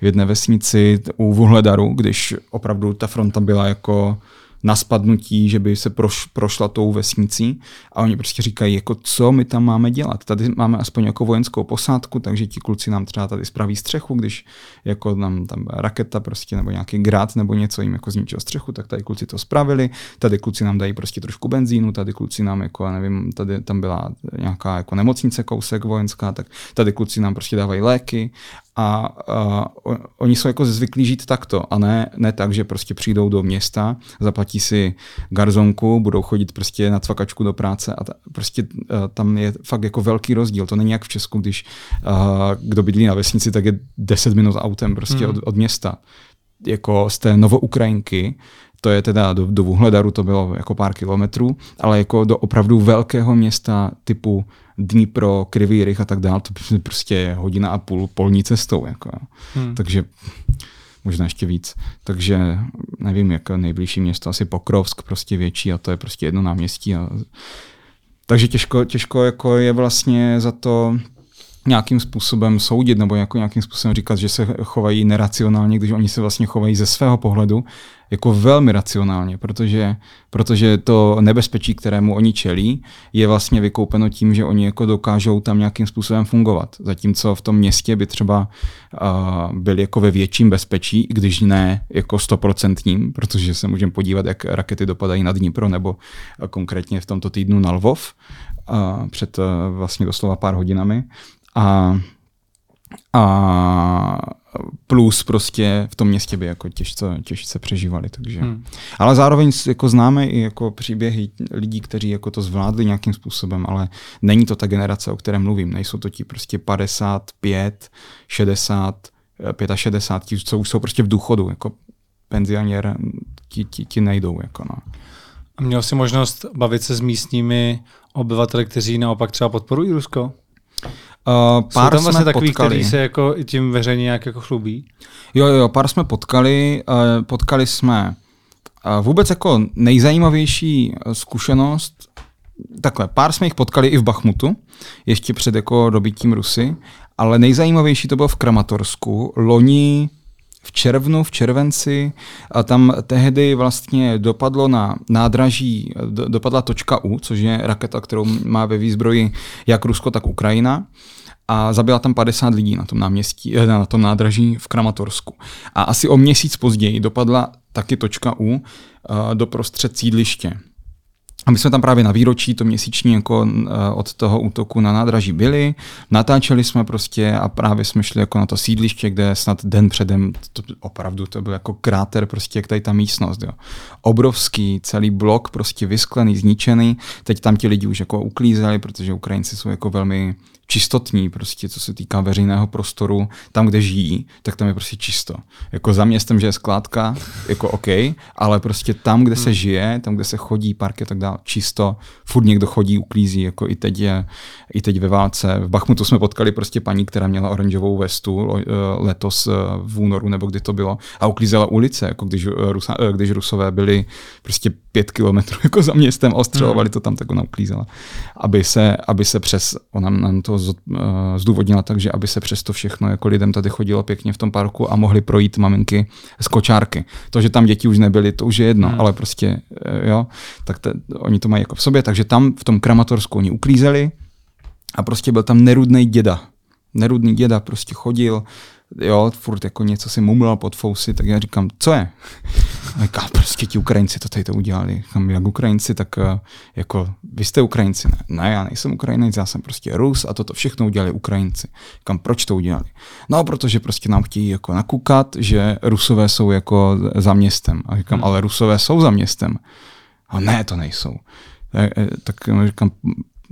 v jedné vesnici u Vuhledaru, když opravdu ta fronta byla jako na spadnutí, že by se proš, prošla tou vesnicí. A oni prostě říkají, jako co my tam máme dělat. Tady máme aspoň jako vojenskou posádku, takže ti kluci nám třeba tady spraví střechu, když jako nám tam raketa prostě nebo nějaký grát nebo něco jim jako zničil střechu, tak tady kluci to spravili, tady kluci nám dají prostě trošku benzínu, tady kluci nám jako, nevím, tady tam byla nějaká jako nemocnice kousek vojenská, tak tady kluci nám prostě dávají léky a, a oni jsou jako zvyklí žít takto a ne, ne tak, že prostě přijdou do města, zaplatí si garzonku, budou chodit prostě na cvakačku do práce a ta, prostě a tam je fakt jako velký rozdíl. To není jak v Česku, když a, kdo bydlí na vesnici, tak je 10 minut autem prostě hmm. od, od města. Jako z té Novoukrajinky, to je teda do, do Vuhledaru, to bylo jako pár kilometrů, ale jako do opravdu velkého města typu Dnipro, Krivý Rych a tak dále, to prostě je hodina a půl polní cestou. Jako. Hmm. Takže možná ještě víc. Takže nevím, jak nejbližší město, asi Pokrovsk, prostě větší a to je prostě jedno náměstí. A... Takže těžko, těžko jako je vlastně za to nějakým způsobem soudit nebo jako nějakým způsobem říkat, že se chovají neracionálně, když oni se vlastně chovají ze svého pohledu jako velmi racionálně, protože, protože to nebezpečí, kterému oni čelí, je vlastně vykoupeno tím, že oni jako dokážou tam nějakým způsobem fungovat. Zatímco v tom městě by třeba uh, byli jako ve větším bezpečí, když ne jako stoprocentním, protože se můžeme podívat, jak rakety dopadají na Dnipro nebo konkrétně v tomto týdnu na Lvov uh, před uh, vlastně doslova pár hodinami. A, a plus prostě v tom městě by jako těžce, těžce přežívali. Takže. Hmm. Ale zároveň jako známe i jako příběhy lidí, kteří jako to zvládli nějakým způsobem, ale není to ta generace, o které mluvím. Nejsou to ti prostě 55, 60, 65, ti, co už jsou prostě v důchodu, jako penzionér, ti, ti, ti nejdou. Jako no. A měl jsi možnost bavit se s místními obyvateli, kteří naopak třeba podporují Rusko? Uh, pár Jsou tam vlastně takový, potkali. kteří se jako i tím veřejně nějak jako chlubí? Jo, jo, pár jsme potkali. Uh, potkali jsme uh, vůbec jako nejzajímavější zkušenost, takhle, pár jsme jich potkali i v Bachmutu, ještě před jako dobitím Rusy, ale nejzajímavější to bylo v Kramatorsku. Loni v červnu, v červenci a tam tehdy vlastně dopadlo na nádraží, dopadla točka U, což je raketa, kterou má ve výzbroji jak Rusko, tak Ukrajina a zabila tam 50 lidí na tom náměstí, eh, na tom nádraží v Kramatorsku. A asi o měsíc později dopadla taky točka U eh, do prostřed sídliště. A my jsme tam právě na výročí, to měsíční jako eh, od toho útoku na nádraží byli, natáčeli jsme prostě a právě jsme šli jako na to sídliště, kde snad den předem, to, opravdu to byl jako kráter prostě, jak tady ta místnost, jo. Obrovský, celý blok prostě vysklený, zničený, teď tam ti lidi už jako uklízeli, protože Ukrajinci jsou jako velmi čistotní, prostě co se týká veřejného prostoru, tam, kde žijí, tak tam je prostě čisto. Jako za městem, že je skládka, jako OK, ale prostě tam, kde se hmm. žije, tam, kde se chodí, parky a tak dále, čisto, furt někdo chodí, uklízí, jako i teď je, i teď ve válce. V Bachmutu jsme potkali prostě paní, která měla oranžovou vestu eh, letos eh, v únoru, nebo kdy to bylo, a uklízela ulice, jako když, eh, Rusa, když Rusové byli prostě pět kilometrů jako za městem, ostřelovali to tam, tak ona uklízela. Aby se, aby se přes, ona nám to zdůvodnila tak, že aby se přes to všechno jako lidem tady chodilo pěkně v tom parku a mohli projít maminky z kočárky. To, že tam děti už nebyly, to už je jedno, hmm. ale prostě eh, jo, tak te, oni to mají jako v sobě, takže tam v tom kramatorsku oni uklízeli a prostě byl tam nerudný děda. Nerudný děda prostě chodil, jo, furt jako něco si mumlal pod fousy, tak já říkám, co je? A říká, prostě ti Ukrajinci to tady to udělali. Říkám, jak Ukrajinci, tak eh, jako vy jste Ukrajinci. Ne, ne já nejsem Ukrajinec, já jsem prostě Rus a toto všechno udělali Ukrajinci. Říkám, proč to udělali? No, protože prostě nám chtějí jako nakukat, že Rusové jsou jako za městem. A říkám, hmm. ale Rusové jsou za městem. A ne, to nejsou. Eh, eh, tak říkám,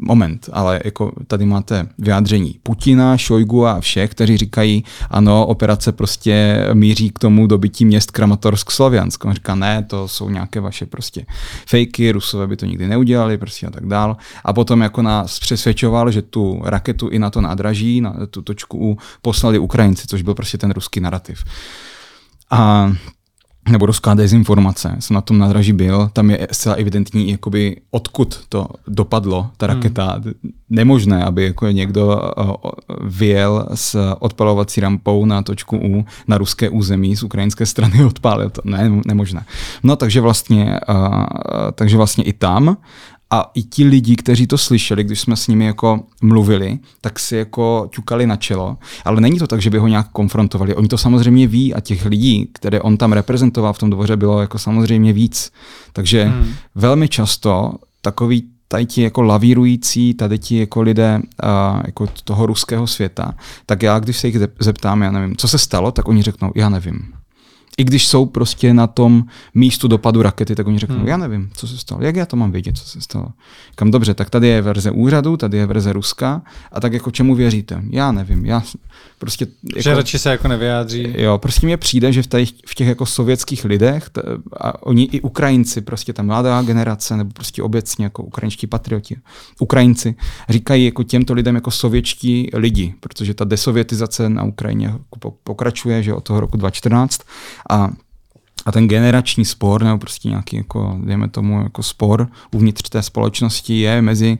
moment, ale jako tady máte vyjádření Putina, Šojgu a všech, kteří říkají, ano, operace prostě míří k tomu dobytí měst Kramatorsk Sloviansk. On říká, ne, to jsou nějaké vaše prostě fejky, Rusové by to nikdy neudělali, prostě a tak dál. A potom jako nás přesvědčoval, že tu raketu i na to nádraží, na tu točku poslali Ukrajinci, což byl prostě ten ruský narrativ. A nebo ruská dezinformace. Jsem na tom nádraží byl, tam je zcela evidentní, jakoby, odkud to dopadlo, ta hmm. raketa. Hmm. Nemožné, aby jako někdo vyjel s odpalovací rampou na točku U na ruské území z ukrajinské strany odpálil to. Ne, nemožné. No takže vlastně, uh, takže vlastně i tam a i ti lidi, kteří to slyšeli, když jsme s nimi jako mluvili, tak si jako ťukali na čelo. Ale není to tak, že by ho nějak konfrontovali. Oni to samozřejmě ví a těch lidí, které on tam reprezentoval v tom dvoře, bylo jako samozřejmě víc. Takže hmm. velmi často takový tady ti jako lavírující, tady ti jako lidé uh, jako toho ruského světa, tak já, když se jich zeptám, já nevím, co se stalo, tak oni řeknou, já nevím i když jsou prostě na tom místu dopadu rakety, tak oni řeknou, hmm. já nevím, co se stalo, jak já to mám vědět, co se stalo. Kam dobře, tak tady je verze úřadu, tady je verze Ruska a tak jako čemu věříte? Já nevím, já prostě... Jako, že radši se jako nevyjádří. Jo, prostě mně přijde, že v těch, v těch jako sovětských lidech, t, a oni i Ukrajinci, prostě ta mladá generace, nebo prostě obecně jako ukrajinští patrioti, Ukrajinci, říkají jako těmto lidem jako sovětští lidi, protože ta desovětizace na Ukrajině pokračuje, že od toho roku 2014 a a ten generační spor, nebo prostě nějaký, jako, dejme tomu, jako spor uvnitř té společnosti je mezi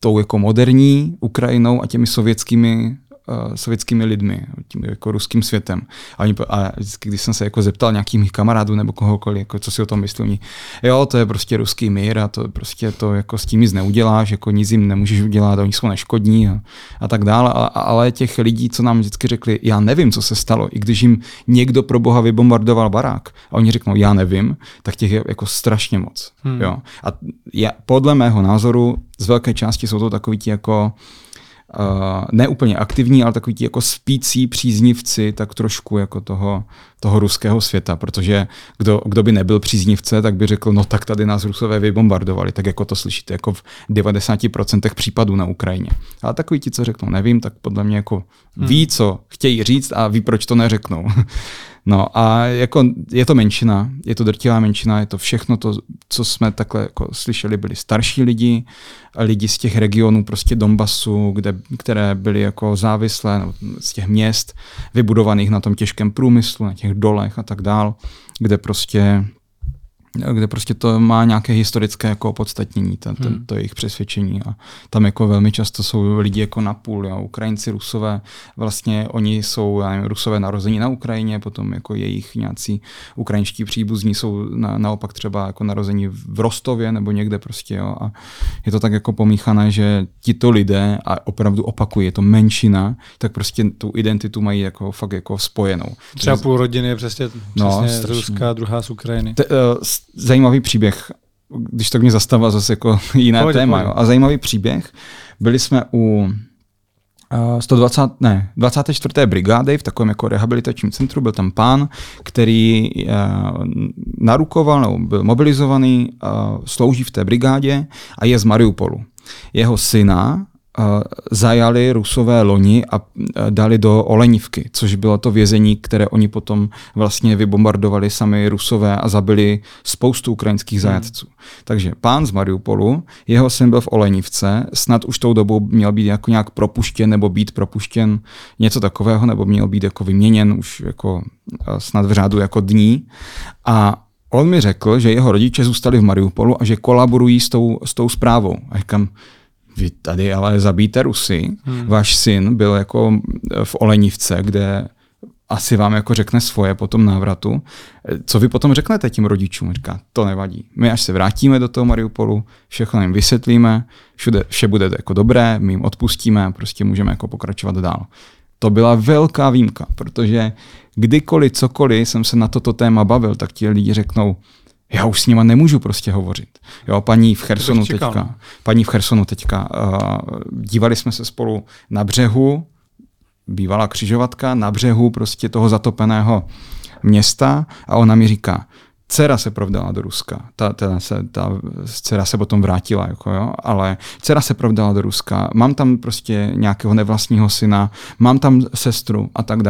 tou jako moderní Ukrajinou a těmi sovětskými uh, sovětskými lidmi, tím jako ruským světem. A, oni, a vždycky, když jsem se jako zeptal nějakých mých kamarádů nebo kohokoliv, jako co si o tom myslí, oni, jo, to je prostě ruský mír a to prostě to jako s tím nic neuděláš, jako nic jim nemůžeš udělat, oni jsou neškodní a, a tak dále. A, ale těch lidí, co nám vždycky řekli, já nevím, co se stalo, i když jim někdo pro boha vybombardoval barák a oni řeknou, já nevím, tak těch je jako strašně moc. Hmm. Jo. A já, podle mého názoru z velké části jsou to takový ti jako uh, ne úplně aktivní, ale takový ti jako spící příznivci tak trošku jako toho, toho ruského světa, protože kdo, kdo by nebyl příznivce, tak by řekl, no tak tady nás Rusové vybombardovali, tak jako to slyšíte, jako v 90% případů na Ukrajině. Ale takový ti, co řeknou, nevím, tak podle mě jako ví, hmm. co chtějí říct a ví, proč to neřeknou. No a jako je to menšina, je to drtivá menšina, je to všechno to, co jsme takhle jako slyšeli, byli starší lidi, lidi z těch regionů prostě Donbasu, kde, které byly jako závislé, no, z těch měst, vybudovaných na tom těžkém průmyslu, na těch dolech a tak dál, kde prostě kde prostě to má nějaké historické jako opodstatnění, to, to, hmm. to jejich přesvědčení. A tam jako velmi často jsou lidi jako na půl, jo. Ukrajinci, Rusové, vlastně oni jsou, já nevím, Rusové narození na Ukrajině, potom jako jejich nějací ukrajinští příbuzní jsou na, naopak třeba jako narození v Rostově nebo někde prostě, jo. A je to tak jako pomíchané, že tito lidé, a opravdu opakují, je to menšina, tak prostě tu identitu mají jako fakt jako spojenou. Třeba půl rodiny je přesně, no, přesně no, z Ruska, druhá z Ukrajiny. Te, uh, zajímavý příběh, když tak mě zastavila zase jako jiné pojď, téma. Pojď. Jo. A zajímavý příběh, byli jsme u 120, eh, ne, 24. brigády v takovém jako rehabilitačním centru. Byl tam pán, který uh, narukoval nebo byl mobilizovaný, uh, slouží v té brigádě a je z Mariupolu. Jeho syna zajali rusové loni a dali do Olenivky, což bylo to vězení, které oni potom vlastně vybombardovali sami rusové a zabili spoustu ukrajinských hmm. zajatců. Hmm. Takže pán z Mariupolu, jeho syn byl v Olenivce, snad už tou dobou měl být jako nějak propuštěn nebo být propuštěn, něco takového, nebo měl být jako vyměněn už jako snad v řádu jako dní. A on mi řekl, že jeho rodiče zůstali v Mariupolu a že kolaborují s tou, s tou zprávou. A říkám, vy tady ale zabíte Rusy, hmm. váš syn byl jako v Olenivce, kde asi vám jako řekne svoje po tom návratu. Co vy potom řeknete tím rodičům? Říká, to nevadí. My až se vrátíme do toho Mariupolu, všechno jim vysvětlíme, všude, vše bude jako dobré, my jim odpustíme prostě můžeme jako pokračovat dál. To byla velká výjimka, protože kdykoliv, cokoliv jsem se na toto téma bavil, tak ti lidi řeknou, já už s nima nemůžu prostě hovořit. Jo, paní v Chersonu teďka, paní v Chersonu teďka, uh, dívali jsme se spolu na břehu, bývalá křižovatka, na břehu prostě toho zatopeného města a ona mi říká, dcera se provdala do Ruska. Ta, ta, se, ta dcera se potom vrátila, jako jo, ale dcera se provdala do Ruska. Mám tam prostě nějakého nevlastního syna, mám tam sestru a tak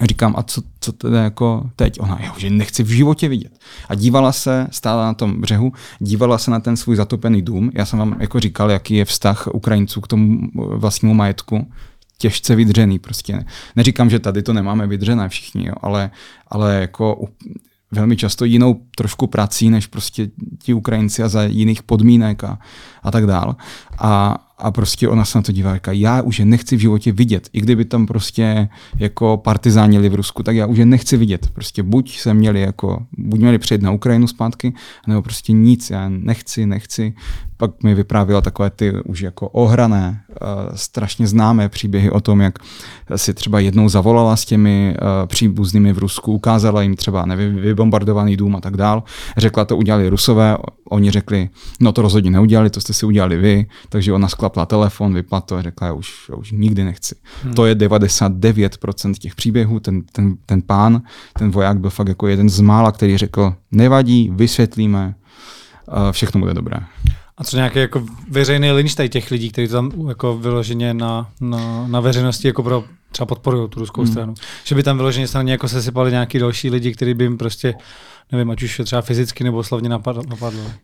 dále. Říkám, a co, co teda jako teď? Ona, jo, že nechci v životě vidět. A dívala se, stála na tom břehu, dívala se na ten svůj zatopený dům. Já jsem vám jako říkal, jaký je vztah Ukrajinců k tomu vlastnímu majetku. Těžce vydřený prostě. Neříkám, že tady to nemáme vydřené všichni, jo, ale, ale jako velmi často jinou trošku prací než prostě ti Ukrajinci a za jiných podmínek a, a tak dál. A, a prostě ona se na to dívá, říká, já už je nechci v životě vidět. I kdyby tam prostě jako partizáni v Rusku, tak já už je nechci vidět. Prostě buď se měli jako, buď měli přejít na Ukrajinu zpátky, nebo prostě nic, já nechci, nechci. Pak mi vyprávěla takové ty už jako ohrané, uh, strašně známé příběhy o tom, jak si třeba jednou zavolala s těmi uh, příbuznými v Rusku, ukázala jim třeba nevím, vybombardovaný dům a tak dál. Řekla, to udělali Rusové, oni řekli, no to rozhodně neudělali, to jste si udělali vy, takže ona sklapla telefon, vypla to a řekla, já už, já už nikdy nechci. Hmm. To je 99% těch příběhů, ten, ten, ten pán, ten voják byl fakt jako jeden z mála, který řekl, nevadí, vysvětlíme, všechno bude dobré. A co nějaký jako veřejný lynč tady těch lidí, kteří to tam jako vyloženě na, na, na veřejnosti jako pro třeba podporují tu ruskou hmm. stranu. Že by tam vyloženě straně jako se sypali nějaký další lidi, kteří by jim prostě nevím, ať už třeba fyzicky nebo slavně napadlo.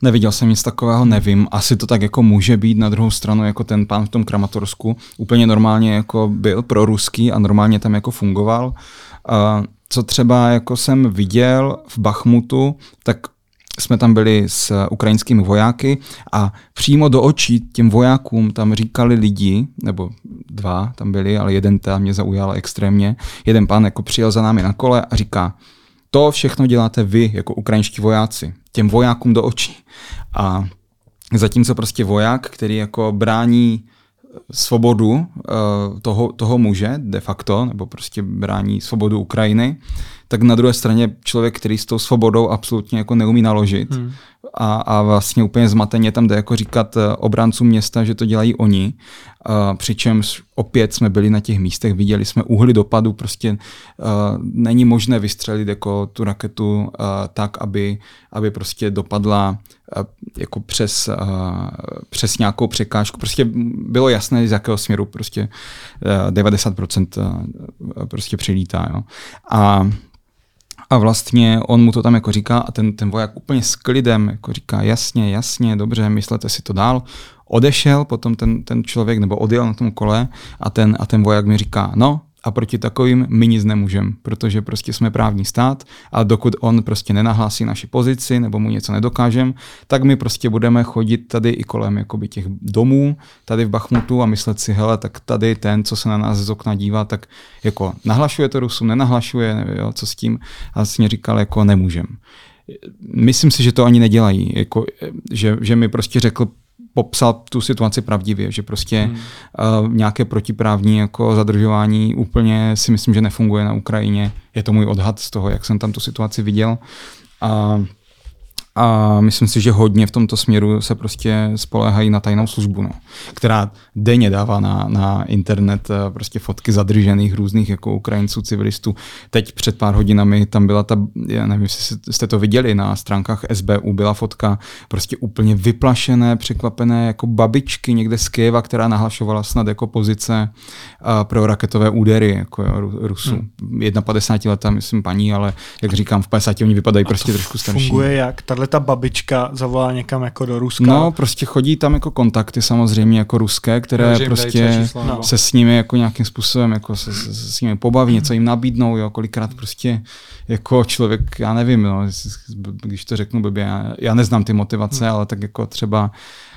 Neviděl jsem nic takového, nevím. Asi to tak jako může být na druhou stranu, jako ten pán v tom Kramatorsku úplně normálně jako byl pro ruský a normálně tam jako fungoval. Uh, co třeba jako jsem viděl v Bachmutu, tak jsme tam byli s ukrajinskými vojáky a přímo do očí těm vojákům tam říkali lidi, nebo dva tam byli, ale jeden tam mě zaujal extrémně. Jeden pán jako přijel za námi na kole a říká, to všechno děláte vy jako ukrajinští vojáci, těm vojákům do očí. A zatímco prostě voják, který jako brání svobodu uh, toho, toho muže de facto, nebo prostě brání svobodu Ukrajiny, tak na druhé straně člověk, který s tou svobodou absolutně jako neumí naložit hmm. A, a vlastně úplně zmateně tam jde jako říkat eh, obráncům města, že to dělají oni, uh, přičemž opět jsme byli na těch místech, viděli jsme úhly dopadu, prostě uh, není možné vystřelit jako tu raketu uh, tak, aby, aby prostě dopadla jako přes, přes nějakou překážku. Prostě bylo jasné, z jakého směru prostě uh, 90% uh, prostě přilítá. Jo. A a vlastně on mu to tam jako říká a ten, ten voják úplně s klidem jako říká jasně, jasně, dobře, myslete si to dál. Odešel potom ten, ten člověk nebo odjel na tom kole a ten, a ten voják mi říká, no, a proti takovým my nic nemůžeme, protože prostě jsme právní stát a dokud on prostě nenahlásí naši pozici nebo mu něco nedokážem, tak my prostě budeme chodit tady i kolem jakoby těch domů tady v Bachmutu a myslet si, hele, tak tady ten, co se na nás z okna dívá, tak jako nahlašuje to Rusům, nenahlašuje, nevím, jo, co s tím. A vlastně říkal, jako nemůžem. Myslím si, že to ani nedělají, jako, že, že mi prostě řekl, popsal tu situaci pravdivě, že prostě hmm. uh, nějaké protiprávní jako zadržování úplně si myslím, že nefunguje na Ukrajině. Je to můj odhad z toho, jak jsem tam tu situaci viděl. A a myslím si, že hodně v tomto směru se prostě spolehají na tajnou službu, no, která denně dává na, na internet eh, prostě fotky zadržených různých jako Ukrajinců, civilistů. Teď před pár hodinami tam byla ta, já nevím, jestli jste to viděli, na stránkách SBU byla fotka prostě úplně vyplašené, překvapené jako babičky někde z Kyjeva, která nahlašovala snad jako pozice uh, pro raketové údery jako jo, Rusů. Hmm. 51 letá, myslím, paní, ale jak říkám, v 50 oni vypadají prostě trošku starší. Funguje jak? Tahle ta babička zavolá někam jako do Ruska? No, prostě chodí tam jako kontakty samozřejmě jako ruské, které no, prostě číslo, no. se s nimi jako nějakým způsobem jako se, se, se s nimi pobaví, něco jim nabídnou, jo, kolikrát prostě jako člověk, já nevím, no, když to řeknu blbě, já, já neznám ty motivace, hmm. ale tak jako třeba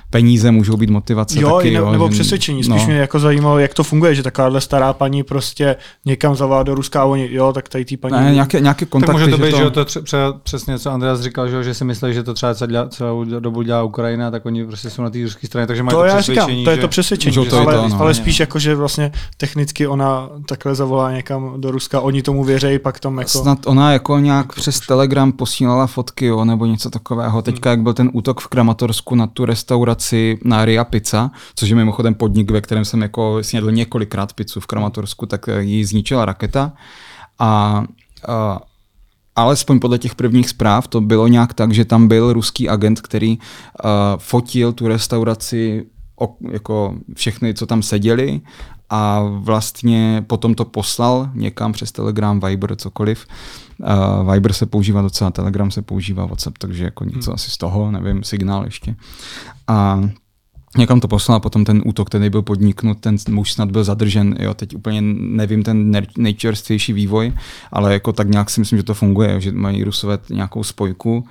peníze můžou být motivace jo, taky. Ne, jo, nebo že, přesvědčení. Spíš no. mě jako zajímalo, jak to funguje, že takováhle stará paní prostě někam zavá do Ruska a oni, jo, tak tady tý paní... Ne, nějaké, nějaké kontakty. Tak může to být, že, to... že to třeba přesně, co Andreas říkal, že, že si myslí, že to třeba celá, celou dobu dělá Ukrajina, tak oni prostě jsou na té ruské straně, takže mají to, to přesvědčení. Říkám, to je to přesvědčení, že, to ale, to, no. ale spíš jako, že vlastně technicky ona takhle zavolá někam do Ruska, oni tomu věří, pak tam jako... Snad ona jako nějak přes Telegram posílala fotky, jo, nebo něco takového. Teďka, jak byl ten útok v Kramatorsku na tu restauraci na Ria Pizza, což je mimochodem podnik, ve kterém jsem jako snědl několikrát pizzu v Kramatorsku, tak ji zničila raketa. A, a alespoň podle těch prvních zpráv, to bylo nějak tak, že tam byl ruský agent, který uh, fotil tu restauraci jako všechny, co tam seděli a vlastně potom to poslal někam přes Telegram, Viber, cokoliv. Uh, Viber se používá docela, Telegram se používá, WhatsApp, takže jako něco hmm. asi z toho, nevím, signál ještě. A někam to poslal, potom ten útok, který byl podniknut, ten muž snad byl zadržen, jo, teď úplně nevím ten nejčerstvější vývoj, ale jako tak nějak si myslím, že to funguje, že mají Rusové nějakou spojku,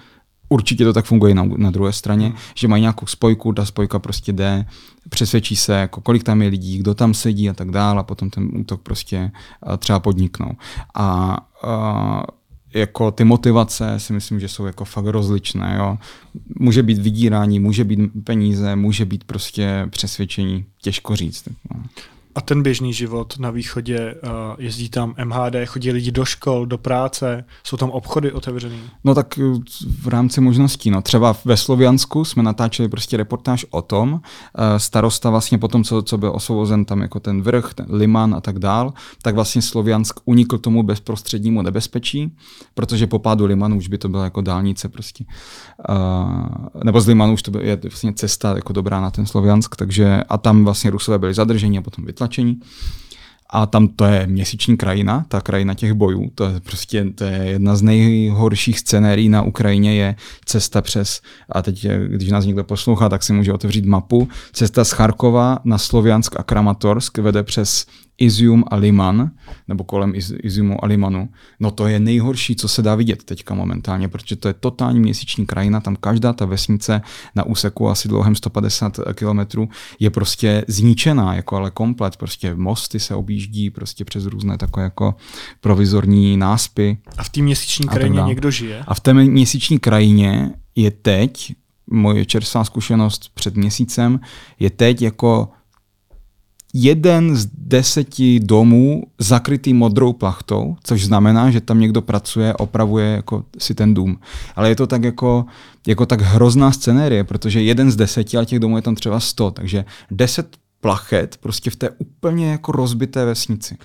určitě to tak funguje na, na druhé straně, hmm. že mají nějakou spojku, ta spojka prostě jde, přesvědčí se, jako kolik tam je lidí, kdo tam sedí a tak dále a potom ten útok prostě třeba podniknou. A, a jako ty motivace si myslím, že jsou jako fakt rozličné. Jo. Může být vydírání, může být peníze, může být prostě přesvědčení, těžko říct. No. A ten běžný život na východě, uh, jezdí tam MHD, chodí lidi do škol, do práce, jsou tam obchody otevřené? No tak uh, v rámci možností. No. Třeba ve Sloviansku jsme natáčeli prostě reportáž o tom, uh, starosta vlastně po tom, co, co byl osvobozen tam jako ten vrch, ten Liman a tak dál, tak vlastně Sloviansk unikl tomu bezprostřednímu nebezpečí, protože po pádu Limanu už by to byla jako dálnice prostě. Uh, nebo z Limanu už to je vlastně cesta jako dobrá na ten Sloviansk, takže a tam vlastně Rusové byli zadrženi a potom vytlačeni zatlačení. A tam to je měsíční krajina, ta krajina těch bojů. To je prostě to je jedna z nejhorších scenérií na Ukrajině je cesta přes, a teď, když nás někdo poslouchá, tak si může otevřít mapu. Cesta z Charkova na Sloviansk a Kramatorsk vede přes Izium a Liman, nebo kolem Iz, Iziumu a Limanu, no to je nejhorší, co se dá vidět teďka momentálně, protože to je totální měsíční krajina, tam každá ta vesnice na úseku asi dlouhém 150 kilometrů je prostě zničená, jako ale komplet, prostě mosty se objíždí prostě přes různé takové jako provizorní náspy. A v té měsíční krajině někdo žije? A v té měsíční krajině je teď, moje čerstvá zkušenost před měsícem, je teď jako jeden z deseti domů zakrytý modrou plachtou, což znamená, že tam někdo pracuje, opravuje jako si ten dům. Ale je to tak jako, jako tak hrozná scenérie, protože jeden z deseti, ale těch domů je tam třeba sto, takže deset plachet prostě v té úplně jako rozbité vesnici.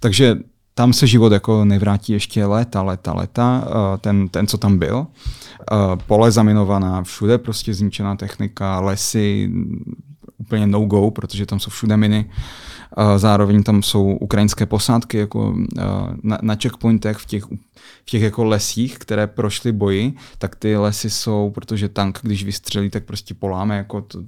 Takže tam se život jako nevrátí ještě léta, léta, léta, eh, ten, ten co tam byl. Eh, pole zaminovaná, všude prostě zničená technika, lesy, úplně no-go, protože tam jsou všude miny. Zároveň tam jsou ukrajinské posádky jako na, na checkpointech v těch, v těch jako lesích, které prošly boji, tak ty lesy jsou, protože tank, když vystřelí, tak prostě poláme, jako to,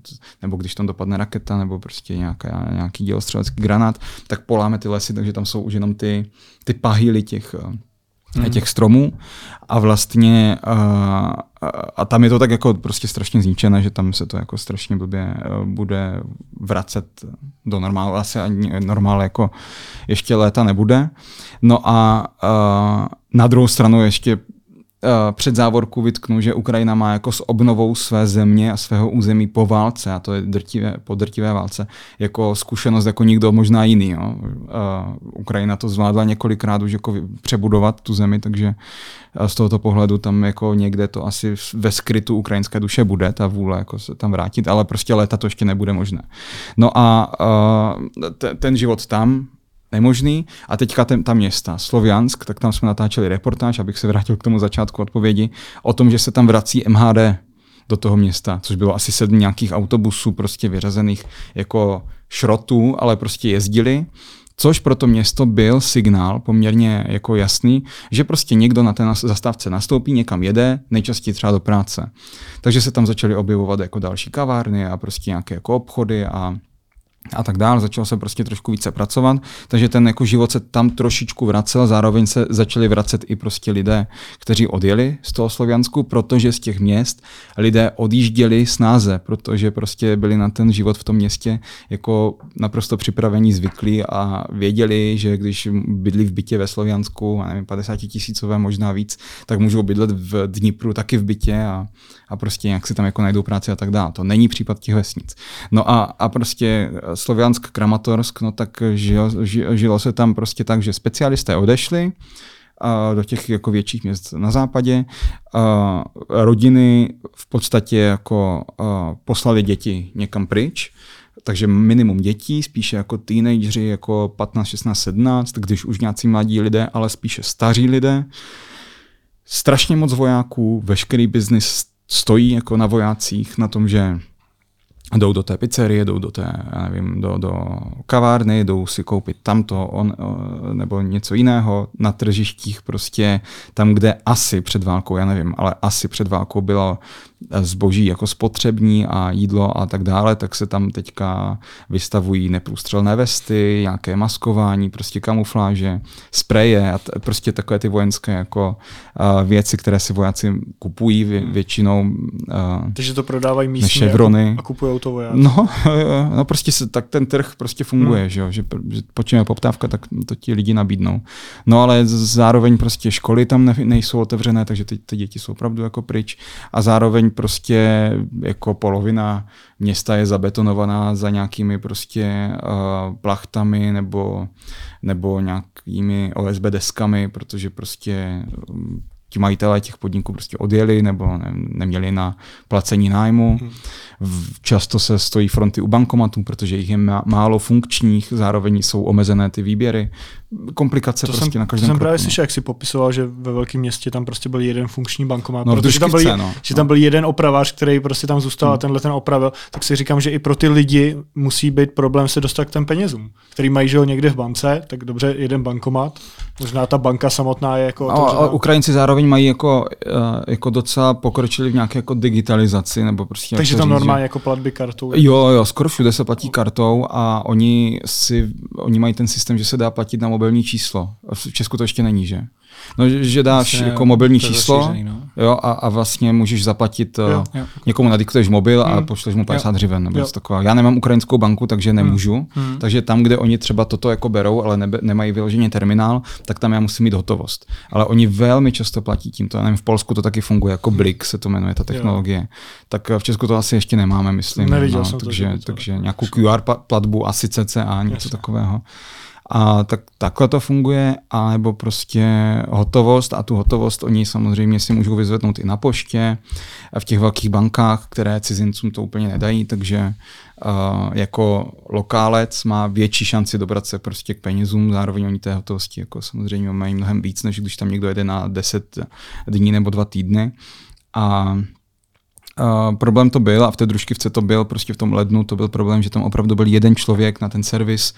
nebo když tam dopadne raketa, nebo prostě nějaká, nějaký dělostřelecký granát, tak poláme ty lesy, takže tam jsou už jenom ty, ty pahýly těch mm. těch stromů a vlastně a, a tam je to tak jako prostě strašně zničené, že tam se to jako strašně blbě bude vracet do normálu. Asi ani normál jako ještě léta nebude. No a, a na druhou stranu ještě před závorku vytknu, že Ukrajina má jako s obnovou své země a svého území po válce, a to je drtivé, po drtivé válce, jako zkušenost jako nikdo možná jiný. Jo. Uh, Ukrajina to zvládla několikrát už jako přebudovat tu zemi, takže eh, z tohoto pohledu tam jako někde to asi ve skrytu ukrajinské duše bude, ta vůle jako se tam vrátit, ale prostě léta to ještě nebude možné. No a ten život tam, nemožný. A teďka ten, ta města, Sloviansk, tak tam jsme natáčeli reportáž, abych se vrátil k tomu začátku odpovědi, o tom, že se tam vrací MHD do toho města, což bylo asi sedm nějakých autobusů prostě vyřazených jako šrotů, ale prostě jezdili. Což pro to město byl signál poměrně jako jasný, že prostě někdo na té zastávce nastoupí, někam jede, nejčastěji třeba do práce. Takže se tam začaly objevovat jako další kavárny a prostě nějaké jako obchody a a tak dále, začalo se prostě trošku více pracovat, takže ten jako život se tam trošičku vracel, zároveň se začali vracet i prostě lidé, kteří odjeli z toho Sloviansku, protože z těch měst lidé odjížděli snáze, protože prostě byli na ten život v tom městě jako naprosto připravení, zvyklí a věděli, že když bydlí v bytě ve Sloviansku, nevím, 50 tisícové, možná víc, tak můžou bydlet v Dnipru taky v bytě a, a prostě jak si tam jako najdou práci a tak dále. To není případ těch vesnic. No a, a prostě Sloviansk, Kramatorsk, no tak žilo, žilo se tam prostě tak, že specialisté odešli a do těch jako větších měst na západě. A rodiny v podstatě jako poslali děti někam pryč, takže minimum dětí, spíše jako teenageři, jako 15, 16, 17, když už nějací mladí lidé, ale spíše staří lidé. strašně moc vojáků, veškerý biznis stojí jako na vojácích, na tom, že jdou do té pizzerie, jdou do té, já nevím, do, do kavárny, jdou si koupit tamto on, nebo něco jiného na tržištích prostě tam, kde asi před válkou, já nevím, ale asi před válkou bylo zboží jako spotřební a jídlo a tak dále, tak se tam teďka vystavují neprůstřelné vesty, nějaké maskování, prostě kamufláže, spreje a t- prostě takové ty vojenské jako uh, věci, které si vojáci kupují vě- hmm. většinou. Uh, Takže to prodávají místní a, a kupují to vojáci. No, no prostě se, tak ten trh prostě funguje, hmm. že, jo? že, že počíme poptávka, tak to ti lidi nabídnou. No ale zároveň prostě školy tam ne, nejsou otevřené, takže ty, ty děti jsou opravdu jako pryč a zároveň prostě jako polovina města je zabetonovaná za nějakými prostě uh, plachtami nebo, nebo nějakými OSB deskami, protože prostě um, ti majitelé těch podniků prostě odjeli nebo ne, neměli na placení nájmu. Hmm. Často se stojí fronty u bankomatů, protože jich je málo funkčních, zároveň jsou omezené ty výběry. Komplikace to prostě jsem, na každém to jsem právě no. slyšel, jak si popisoval, že ve velkém městě tam prostě byl jeden funkční bankomat. No, protože tam byl, no. že tam byl jeden opravář, který prostě tam zůstal hmm. a tenhle ten opravil, tak si říkám, že i pro ty lidi musí být problém se dostat k těm penězům, který mají že někde v bance, tak dobře, jeden bankomat, možná ta banka samotná je jako... No, ale Ukrajinci zároveň mají jako, uh, jako docela pokročili v nějaké jako digitalizaci, nebo prostě... Takže tam normálně jako platby kartou? Jo, jo, skoro všude se platí kartou a oni si, oni mají ten systém, že se dá platit na mobilní číslo. V Česku to ještě není, že? No, že dáš vlastně, jako mobilní číslo no. jo, a, a vlastně můžeš zaplatit, jo, jo. někomu nadiktuješ mobil hmm. a pošleš mu 50 hřiven nebo něco takového. Já nemám ukrajinskou banku, takže hmm. nemůžu, hmm. takže tam, kde oni třeba toto jako berou, ale nebe, nemají vyloženě terminál, tak tam já musím mít hotovost. Ale oni velmi často platí tímto. Já nevím, v Polsku to taky funguje, jako. Blik se to jmenuje, ta technologie. Jo. Tak v Česku to asi ještě nemáme, myslím. Neviděl no, jsem takže, to, takže nějakou QR platbu, asi CCA, něco Jasně. takového. A tak takhle to funguje, anebo prostě hotovost a tu hotovost oni samozřejmě si můžou vyzvednout i na poště, v těch velkých bankách, které cizincům to úplně nedají, takže uh, jako lokálec má větší šanci dobrat se prostě k penězům, zároveň oni té hotovosti jako samozřejmě mají mnohem víc, než když tam někdo jede na 10 dní nebo dva týdny. A Uh, problém to byl, a v té družkivce to byl, prostě v tom lednu to byl problém, že tam opravdu byl jeden člověk na ten servis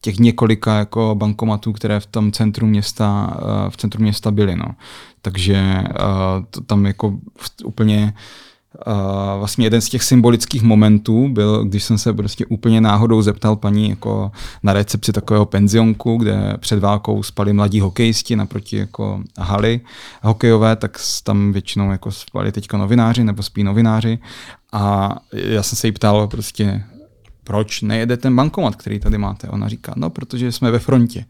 těch několika jako bankomatů, které v tom centru města, uh, v centru města byly. No. Takže uh, to tam jako úplně Uh, vlastně jeden z těch symbolických momentů byl, když jsem se prostě úplně náhodou zeptal paní jako na recepci takového penzionku, kde před válkou spali mladí hokejisti naproti jako haly hokejové, tak tam většinou jako spali teďka novináři nebo spí novináři. A já jsem se jí ptal prostě, proč nejede ten bankomat, který tady máte? Ona říká, no, protože jsme ve frontě.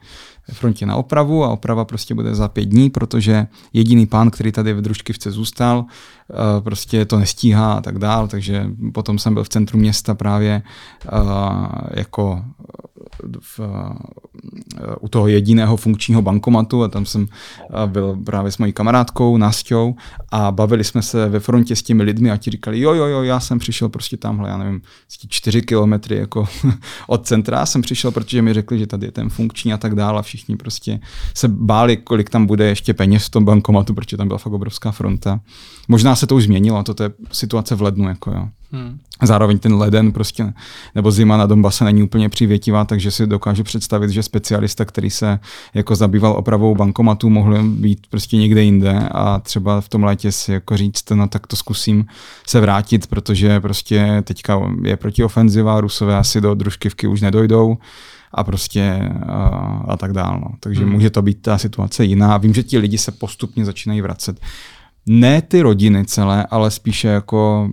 Ve frontě na opravu a oprava prostě bude za pět dní, protože jediný pán, který tady v Družkivce zůstal, eh, prostě to nestíhá a tak dál, takže potom jsem byl v centru města právě eh, jako v, eh, u toho jediného funkčního bankomatu a tam jsem eh, byl právě s mojí kamarádkou Nasťou a bavili jsme se ve frontě s těmi lidmi a ti říkali, jo, jo, jo, já jsem přišel prostě tamhle, já nevím, čtyři kilometry jako od centra jsem přišel, protože mi řekli, že tady je ten funkční a tak dále a všichni prostě se báli, kolik tam bude ještě peněz v tom bankomatu, protože tam byla fakt obrovská fronta. Možná se to už změnilo, to je situace v lednu, jako jo. Hmm. Zároveň ten leden prostě, nebo zima na Donbase není úplně přivětivá, takže si dokážu představit, že specialista, který se jako zabýval opravou bankomatu, mohl být prostě někde jinde a třeba v tom létě si jako říct, no tak to zkusím se vrátit, protože prostě teďka je protiofenziva, Rusové asi do družkivky už nedojdou a prostě a, a tak dál. No. Takže hmm. může to být ta situace jiná. Vím, že ti lidi se postupně začínají vracet ne ty rodiny celé, ale spíše jako